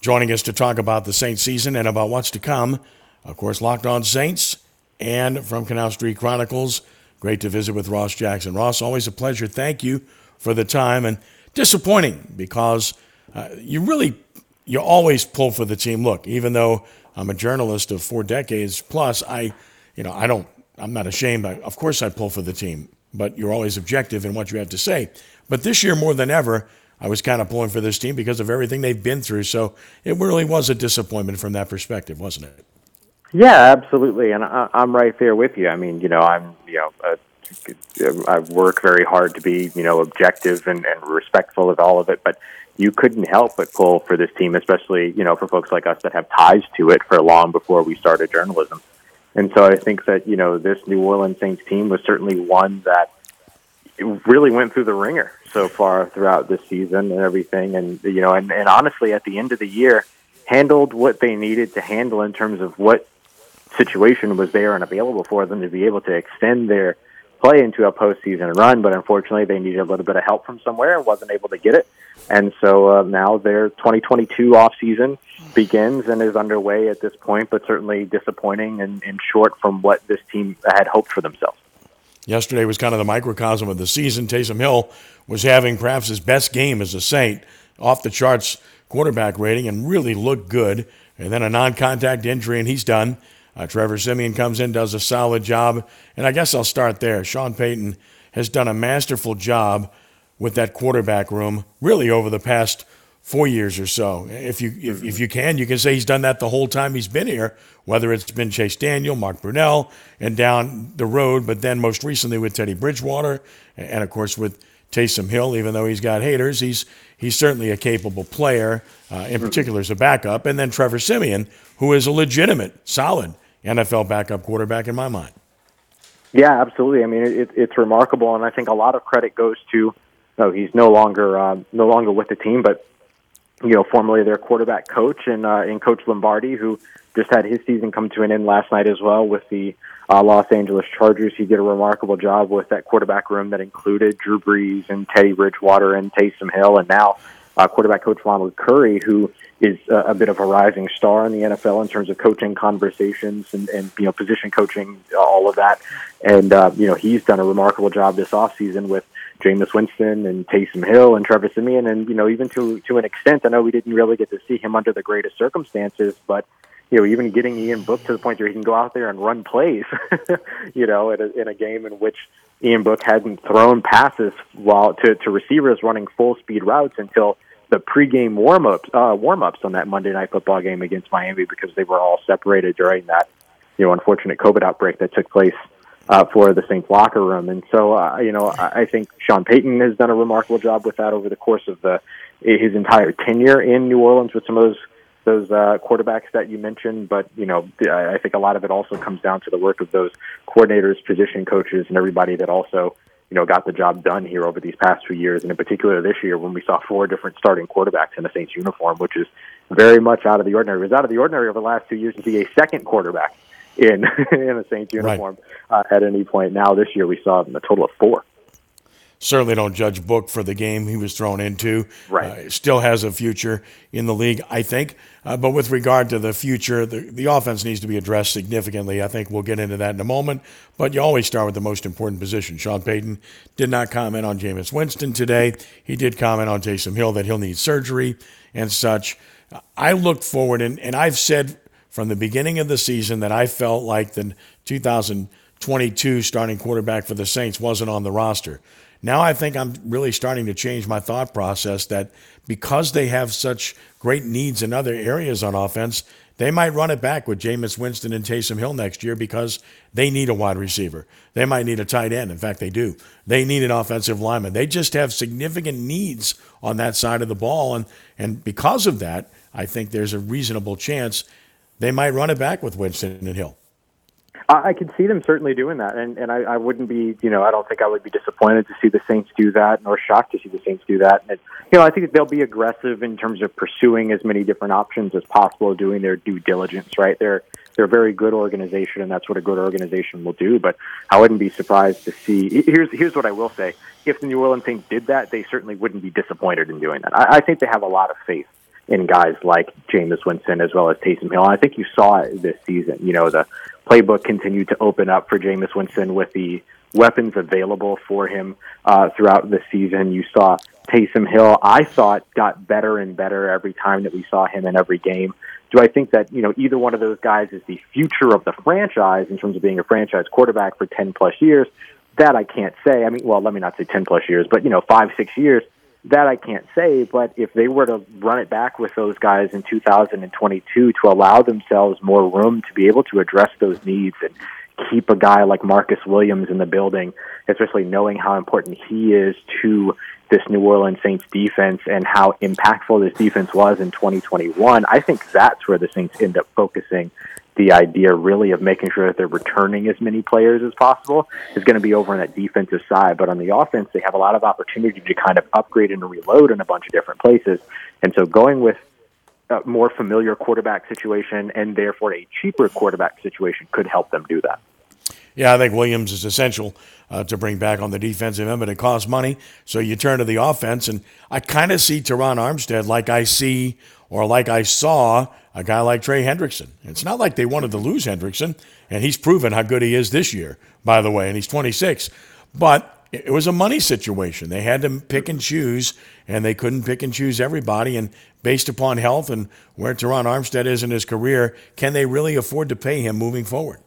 Joining us to talk about the Saints season and about what's to come, of course, Locked On Saints and from Canal Street Chronicles. Great to visit with Ross Jackson. Ross, always a pleasure. Thank you for the time. And disappointing because uh, you really, you always pull for the team. Look, even though I'm a journalist of four decades plus, I, you know, I don't, I'm not ashamed. I, of course, I pull for the team, but you're always objective in what you have to say. But this year, more than ever, I was kind of pulling for this team because of everything they've been through. So it really was a disappointment from that perspective, wasn't it?
Yeah, absolutely, and I, I'm right there with you. I mean, you know, I'm, you know, uh, I work very hard to be, you know, objective and, and respectful of all of it, but you couldn't help but pull for this team, especially, you know, for folks like us that have ties to it for long before we started journalism. And so I think that, you know, this New Orleans Saints team was certainly one that really went through the ringer so far throughout this season and everything. And, you know, and, and honestly, at the end of the year, handled what they needed to handle in terms of what situation was there and available for them to be able to extend their play into a postseason run. But unfortunately, they needed a little bit of help from somewhere and wasn't able to get it. And so uh, now their 2022 off season begins and is underway at this point, but certainly disappointing and, and short from what this team had hoped for themselves.
Yesterday was kind of the microcosm of the season. Taysom Hill was having perhaps his best game as a Saint, off the charts quarterback rating, and really looked good. And then a non contact injury, and he's done. Uh, Trevor Siemian comes in, does a solid job. And I guess I'll start there. Sean Payton has done a masterful job with that quarterback room, really over the past four years or so. If you if, if you can, you can say he's done that the whole time he's been here, whether it's been Chase Daniel, Mark Brunell, and down the road, but then most recently with Teddy Bridgewater, and of course with Taysom Hill. Even though he's got haters, he's he's certainly a capable player, uh, in particular as a backup. And then Trevor Siemian, who is a legitimate, solid NFL backup quarterback in my mind.
Yeah, absolutely. I mean, it, it's remarkable, and I think a lot of credit goes to no, he's no longer uh, no longer with the team, but you know, formerly their quarterback coach and uh, and Coach Lombardi, who just had his season come to an end last night as well with the uh, Los Angeles Chargers. He did a remarkable job with that quarterback room that included Drew Brees and Teddy Bridgewater and Taysom Hill, and now uh, quarterback coach Ronald Curry, who is a bit of a rising star in the NFL in terms of coaching conversations and, and you know position coaching, all of that. And uh, you know he's done a remarkable job this offseason with Jameis Winston and Taysom Hill and Trevor Siemian, and you know even to to an extent, I know we didn't really get to see him under the greatest circumstances, but you know even getting Ian Book to the point where he can go out there and run plays, <laughs> you know, in a, in a game in which Ian Book hadn't thrown passes while to to receivers running full speed routes until the pregame warm ups uh, warm ups on that Monday night football game against Miami because they were all separated during that you know unfortunate COVID outbreak that took place uh, for the Saints locker room. And so, uh, you know, I, think Sean Payton has done a remarkable job with that over the course of the his entire tenure in New Orleans with some of those those uh, quarterbacks that you mentioned. But you know, I think a lot of it also comes down to the work of those coordinators, position coaches, and everybody that also you know got the job done here over these past few years, and in particular this year when we saw four different starting quarterbacks in the Saints uniform, which is very much out of the ordinary. It was out of the ordinary over the last two years to see a second quarterback in <laughs> in a Saints uniform right. uh, at any point. Now this year we saw a total of four.
Certainly don't judge Book for the game he was thrown into.
Right.
Uh, still has a future in the league, I think. Uh, but with regard to the future, the, the offense needs to be addressed significantly. I think we'll get into that in a moment. But you always start with the most important position. Sean Payton did not comment on Jameis Winston today. He did comment on Taysom Hill that he'll need surgery and such. I look forward, and, and I've said from the beginning of the season that I felt like the 2022 starting quarterback for the Saints wasn't on the roster. Now I think I'm really starting to change my thought process that because they have such great needs in other areas on offense, they might run it back with Jameis Winston and Taysom Hill next year because they need a wide receiver. They might need a tight end. In fact, they do. They need an offensive lineman. They just have significant needs on that side of the ball. And, and because of that, I think there's a reasonable chance they might run it back with Winston and Hill.
I, I could see them certainly doing that, and and I, I wouldn't be, you know, I don't think I would be disappointed to see the Saints do that, nor shocked to see the Saints do that. And you know, I think they'll be aggressive in terms of pursuing as many different options as possible, doing their due diligence. Right, they're they're a very good organization, and that's what a good organization will do. But I wouldn't be surprised to see. Here's here's what I will say: if the New Orleans Saints did that, they certainly wouldn't be disappointed in doing that. I, I think they have a lot of faith in guys like Jameis Winston as well as Taysom Hill. And I think you saw it this season. You know, the playbook continued to open up for Jameis Winston with the weapons available for him uh, throughout the season. You saw Taysom Hill, I thought, got better and better every time that we saw him in every game. Do I think that, you know, either one of those guys is the future of the franchise in terms of being a franchise quarterback for 10 plus years? That I can't say. I mean, well, let me not say 10 plus years, but, you know, five, six years that I can't say, but if they were to run it back with those guys in 2022 to allow themselves more room to be able to address those needs and keep a guy like Marcus Williams in the building, especially knowing how important he is to this New Orleans Saints defense and how impactful this defense was in 2021, I think that's where the Saints end up focusing the idea really of making sure that they're returning as many players as possible is going to be over on that defensive side. But on the offense, they have a lot of opportunity to kind of upgrade and reload in a bunch of different places. And so going with a more familiar quarterback situation and therefore a cheaper quarterback situation could help them do that.
Yeah, I think Williams is essential uh, to bring back on the defensive end, but it costs money. So you turn to the offense, and I kind of see Terron Armstead like I see or like I saw a guy like Trey Hendrickson. It's not like they wanted to lose Hendrickson, and he's proven how good he is this year, by the way, and he's 26. But it was a money situation. They had to pick and choose, and they couldn't pick and choose everybody. And based upon health and where Terron Armstead is in his career, can they really afford to pay him moving forward?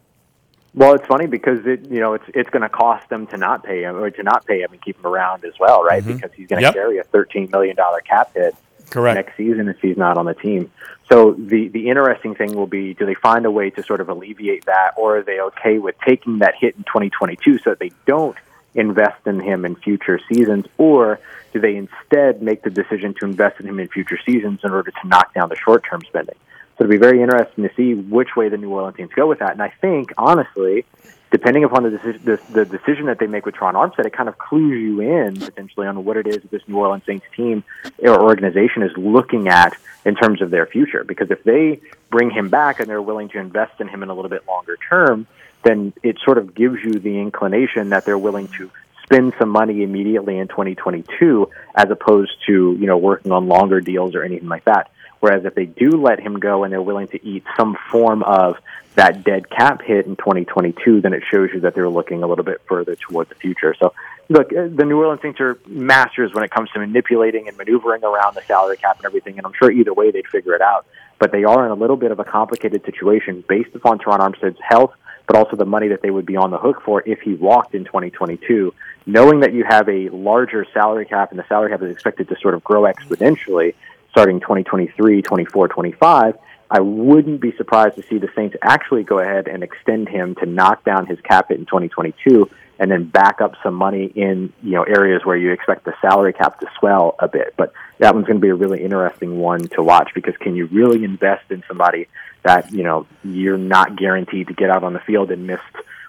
Well, it's funny because it you know it's it's going to cost them to not pay him or to not pay him and keep him around as well, right?
Mm-hmm.
Because he's going to
Yep.
carry a thirteen million dollar cap hit
Correct.
next season if he's not on the team. So the the interesting thing will be: do they find a way to sort of alleviate that, or are they okay with taking that hit in 2022 so that they don't invest in him in future seasons, or do they instead make the decision to invest in him in future seasons in order to knock down the short term spending? So it'll be very interesting to see which way the New Orleans teams go with that. And I think, honestly, depending upon the, deci- the, the decision that they make with Tron Armstead, it kind of clues you in potentially on what it is that this New Orleans Saints team or organization is looking at in terms of their future. Because if they bring him back and they're willing to invest in him in a little bit longer term, then it sort of gives you the inclination that they're willing to spend some money immediately in 2022 as opposed to, you know, working on longer deals or anything like that. Whereas if they do let him go and they're willing to eat some form of that dead cap hit in 2022, then it shows you that they're looking a little bit further toward the future. So, look, uh, the New Orleans Saints are masters when it comes to manipulating and maneuvering around the salary cap and everything, and I'm sure either way they'd figure it out. But they are in a little bit of a complicated situation based upon Terron Armstead's health, but also the money that they would be on the hook for if he walked in 2022. Knowing that you have a larger salary cap and the salary cap is expected to sort of grow exponentially starting 2023, 24, 25, I wouldn't be surprised to see the Saints actually go ahead and extend him to knock down his cap hit in 2022 and then back up some money in you know areas where you expect the salary cap to swell a bit. But that one's going to be a really interesting one to watch because can you really invest in somebody that you know you're not guaranteed to get out on the field and missed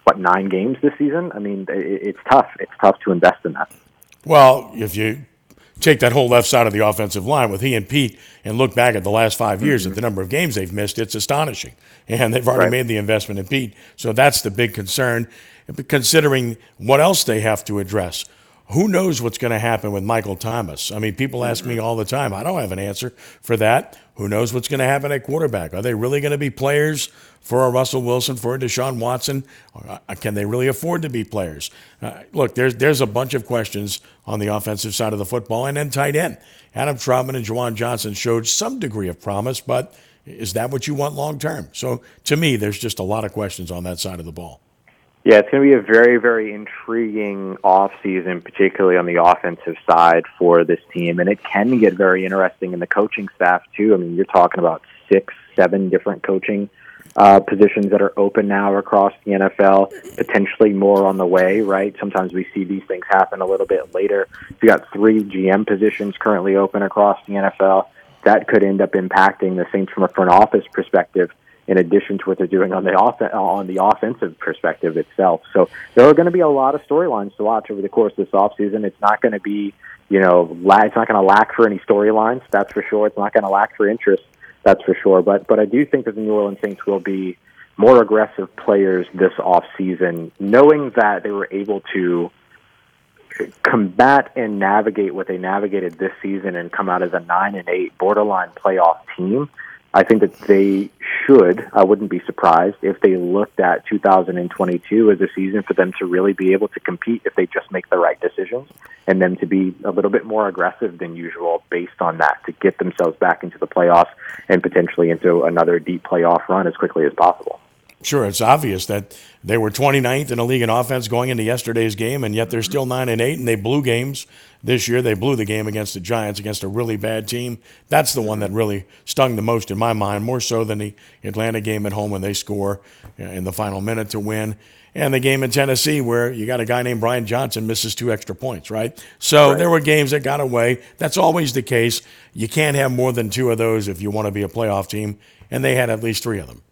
what nine games this season? I mean, it's tough. It's tough to invest in that.
Well, if you take that whole left side of the offensive line with he and Pete and look back at the last five years at mm-hmm. the number of games they've missed, it's astonishing. And they've already
Right.
made the investment in Pete. So that's the big concern. Considering what else they have to address. Who knows what's going to happen with Michael Thomas? I mean, people ask me all the time. I don't have an answer for that. Who knows what's going to happen at quarterback? Are they really going to be players for a Russell Wilson, for a Deshaun Watson? Uh, can they really afford to be players? Uh, look, there's there's a bunch of questions on the offensive side of the football, and then tight end. Adam Trautman and Juwan Johnson showed some degree of promise, but is that what you want long term? So to me, there's just a lot of questions on that side of the ball.
Yeah, it's going to be a very, very intriguing off season, particularly on the offensive side for this team, and it can get very interesting in the coaching staff too. I mean, you're talking about six, seven different coaching uh, positions that are open now across the NFL, potentially more on the way. Right? Sometimes we see these things happen a little bit later. You got three GM positions currently open across the NFL. That could end up impacting the Saints from a front office perspective in addition to what they're doing on the off- on the offensive perspective itself. So there are going to be a lot of storylines to watch over the course of this offseason. It's not going to be, you know, la- it's not going to lack for any storylines, that's for sure. It's not going to lack for interest, that's for sure. But but I do think that the New Orleans Saints will be more aggressive players this offseason, knowing that they were able to combat and navigate what they navigated this season and come out as a nine and eight borderline playoff team. I think that they should. I wouldn't be surprised if they looked at 2022 as a season for them to really be able to compete if they just make the right decisions and them to be a little bit more aggressive than usual based on that to get themselves back into the playoffs and potentially into another deep playoff run as quickly as possible.
Sure, it's obvious that they were 29th in the league in offense going into yesterday's game, and yet they're still nine and eight, and they blew games this year. They blew the game against the Giants against a really bad team. That's the one that really stung the most in my mind, more so than the Atlanta game at home when they score uh, in the final minute to win, and the game in Tennessee where you got a guy named Brian Johnson misses two extra points. Right, so
Right.
there were games that got away. That's always the case. You can't have more than two of those if you want to be a playoff team, and they had at least three of them.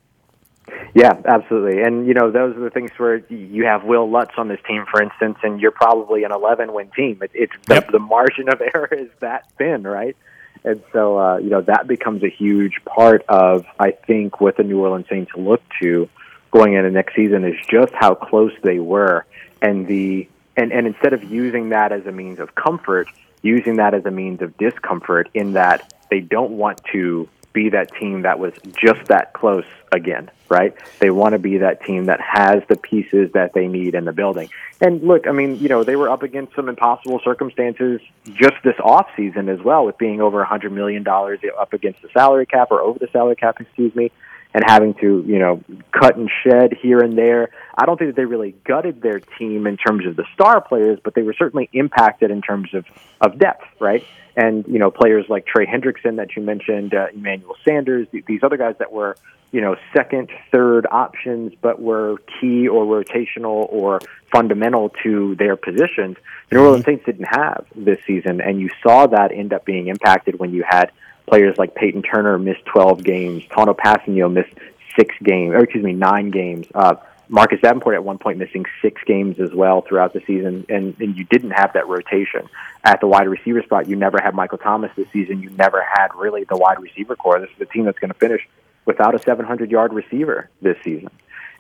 Yeah, absolutely. And, you know, those are the things where you have Will Lutz on this team, for instance, and you're probably an 11 win team. It, it's the, the margin of <laughs> error is that thin, right? And so, uh, you know, that becomes a huge part of, I think, what the New Orleans Saints look to going into next season is just how close they were, and the and and instead of using that as a means of comfort, using that as a means of discomfort, in that they don't want to be that team that was just that close again, right? They want to be that team that has the pieces that they need in the building. And look, I mean, you know, they were up against some impossible circumstances just this off season as well, with being over a hundred million dollars up against the salary cap or over the salary cap, excuse me, and having to, you know, cut and shed here and there. I don't think that they really gutted their team in terms of the star players, but they were certainly impacted in terms of, of depth, right? And, you know, players like Trey Hendrickson that you mentioned, uh, Emmanuel Sanders, these other guys that were, you know, second, third options, but were key or rotational or fundamental to their positions. The New Orleans Saints didn't have this season, and you saw that end up being impacted when you had players like Peyton Turner miss 12 games, Tanoh Kpassagnon missed six games, or excuse me, nine games. Uh, Marcus Davenport at one point missing six games as well throughout the season, and, and you didn't have that rotation at the wide receiver spot. You never had Michael Thomas this season. You never had really the wide receiver corps. This is a team that's going to finish without a 700 yard receiver this season.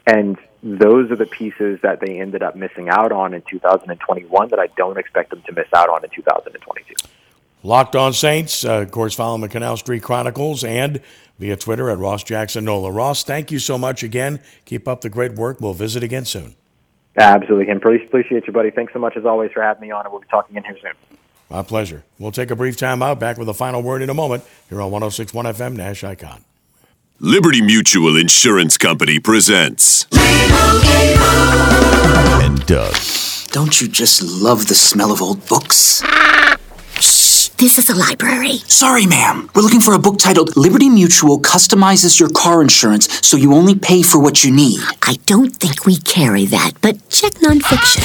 And those are the pieces that they ended up missing out on in 2021 that I don't expect them to miss out on in 2022.
Locked on Saints, uh, of course, follow the Canal Street Chronicles and via Twitter at Ross Jackson Nola. Ross, thank you so much again. Keep up the great work. We'll visit again soon.
Absolutely, Ken. Appreciate you, buddy. Thanks so much as always for having me on, and we'll be talking in here soon.
My pleasure. We'll take a brief time out. Back with a final word in a moment here on 1061 FM Nash Icon.
Liberty Mutual Insurance Company presents.
And Doug.
Don't you just love the smell of old books?
Shh, this is a library.
Sorry, ma'am. We're looking for a book titled Liberty Mutual Customizes Your Car Insurance so you only pay for what you need.
I don't think we carry that, but check nonfiction.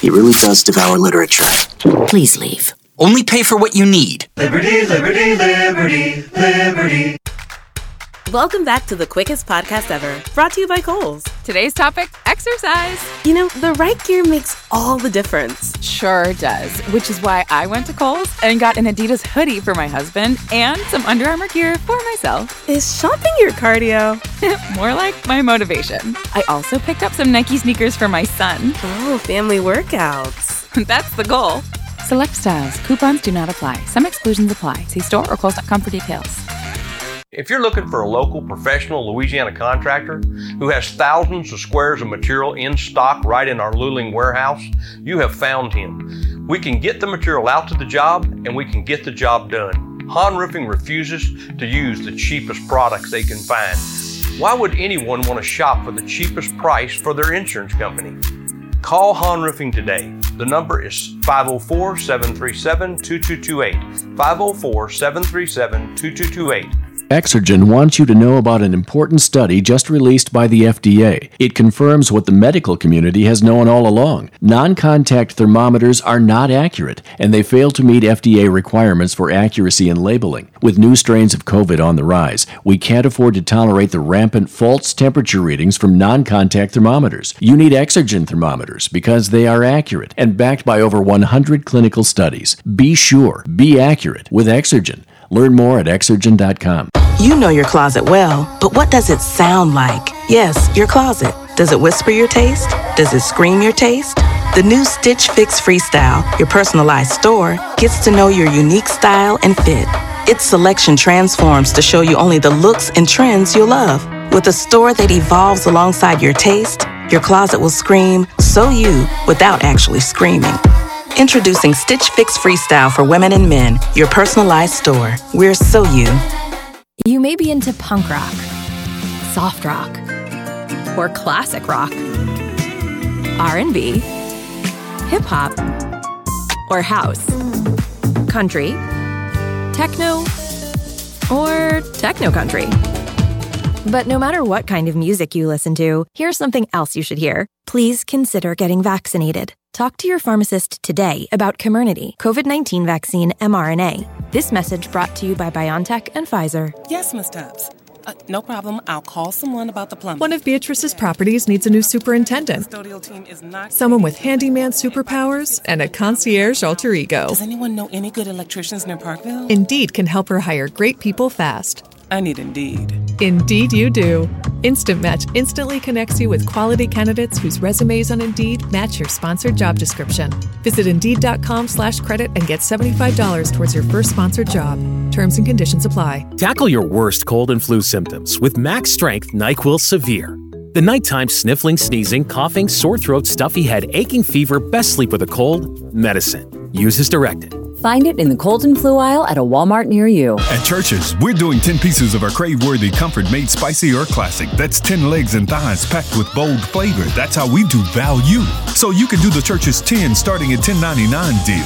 He really does devour literature.
Please leave.
Only pay for what you need.
Liberty, liberty, liberty, liberty.
Welcome back to the quickest podcast ever, brought to you by Kohl's.
Today's topic exercise.
You know, the right gear makes all the difference.
Sure does, which is why I went to Kohl's and got an Adidas hoodie for my husband and some Under Armour gear for myself.
Is shopping your cardio? <laughs>
More like my motivation. I also picked up some Nike sneakers for my son.
Oh, family workouts. <laughs>
That's the goal. Select styles. Coupons do not apply. Some exclusions apply. See store or kohls.com for details.
If you're looking for a local professional Louisiana contractor who has thousands of squares of material in stock right in our Luling warehouse, you have found him. We can get the material out to the job and we can get the job done. Han Roofing refuses to use the cheapest products they can find. Why would anyone want to shop for the cheapest price for their insurance company? Call Han Roofing today. The number is 504 737 2228. 504 737 2228.
Exergen wants you to know about an important study just released by the FDA. It confirms what the medical community has known all along. Non contact thermometers are not accurate, and they fail to meet FDA requirements for accuracy in labeling. With new strains of COVID on the rise, we can't afford to tolerate the rampant false temperature readings from non contact thermometers. You need Exergen thermometers because they are accurate and backed by over 100 clinical studies. Be sure, be accurate with Exergen. Learn more at Exergen.com.
You know your closet well, but what does it sound like? Yes, your closet. Does it whisper your taste? Does it scream your taste? The new Stitch Fix Freestyle, your personalized store, gets to know your unique style and fit. Its selection transforms to show you only the looks and trends you love. With a store that evolves alongside your taste, your closet will scream, so you, without actually screaming. Introducing Stitch Fix Freestyle for women and men, your personalized store. We're so you.
You may be into punk rock, soft rock, or classic rock, R&B, hip hop, or house, country, techno, or techno country. But no matter what kind of music you listen to, here's something else you should hear. Please consider getting vaccinated. Talk to your pharmacist today about Comirnaty, COVID 19 vaccine mRNA. This message brought to you by BioNTech and Pfizer.
Yes, Miss Tubbs. Uh, no problem. I'll call someone about the plumbing.
One of Beatrice's properties needs a new superintendent. Someone with handyman superpowers and a concierge alter ego.
Does anyone know any good electricians near Parkville?
Indeed can help her hire great people fast.
I need Indeed.
Indeed, you do. Instant Match instantly connects you with quality candidates whose resumes on Indeed match your sponsored job description. Visit Indeed.com slash credit and get $75 towards your first sponsored job. Terms and conditions apply.
Tackle your worst cold and flu symptoms with Max Strength NyQuil Severe. The nighttime sniffling, sneezing, coughing, sore throat, stuffy head, aching fever, best sleep with a cold, medicine. Use as directed.
Find it in the cold and flu aisle at a Walmart near you.
At Church's, we're doing 10 pieces of our crave worthy comfort made spicy or classic. That's 10 legs and thighs packed with bold flavor. That's how we do value. So you can do the Church's 10 starting at $10.99 deal.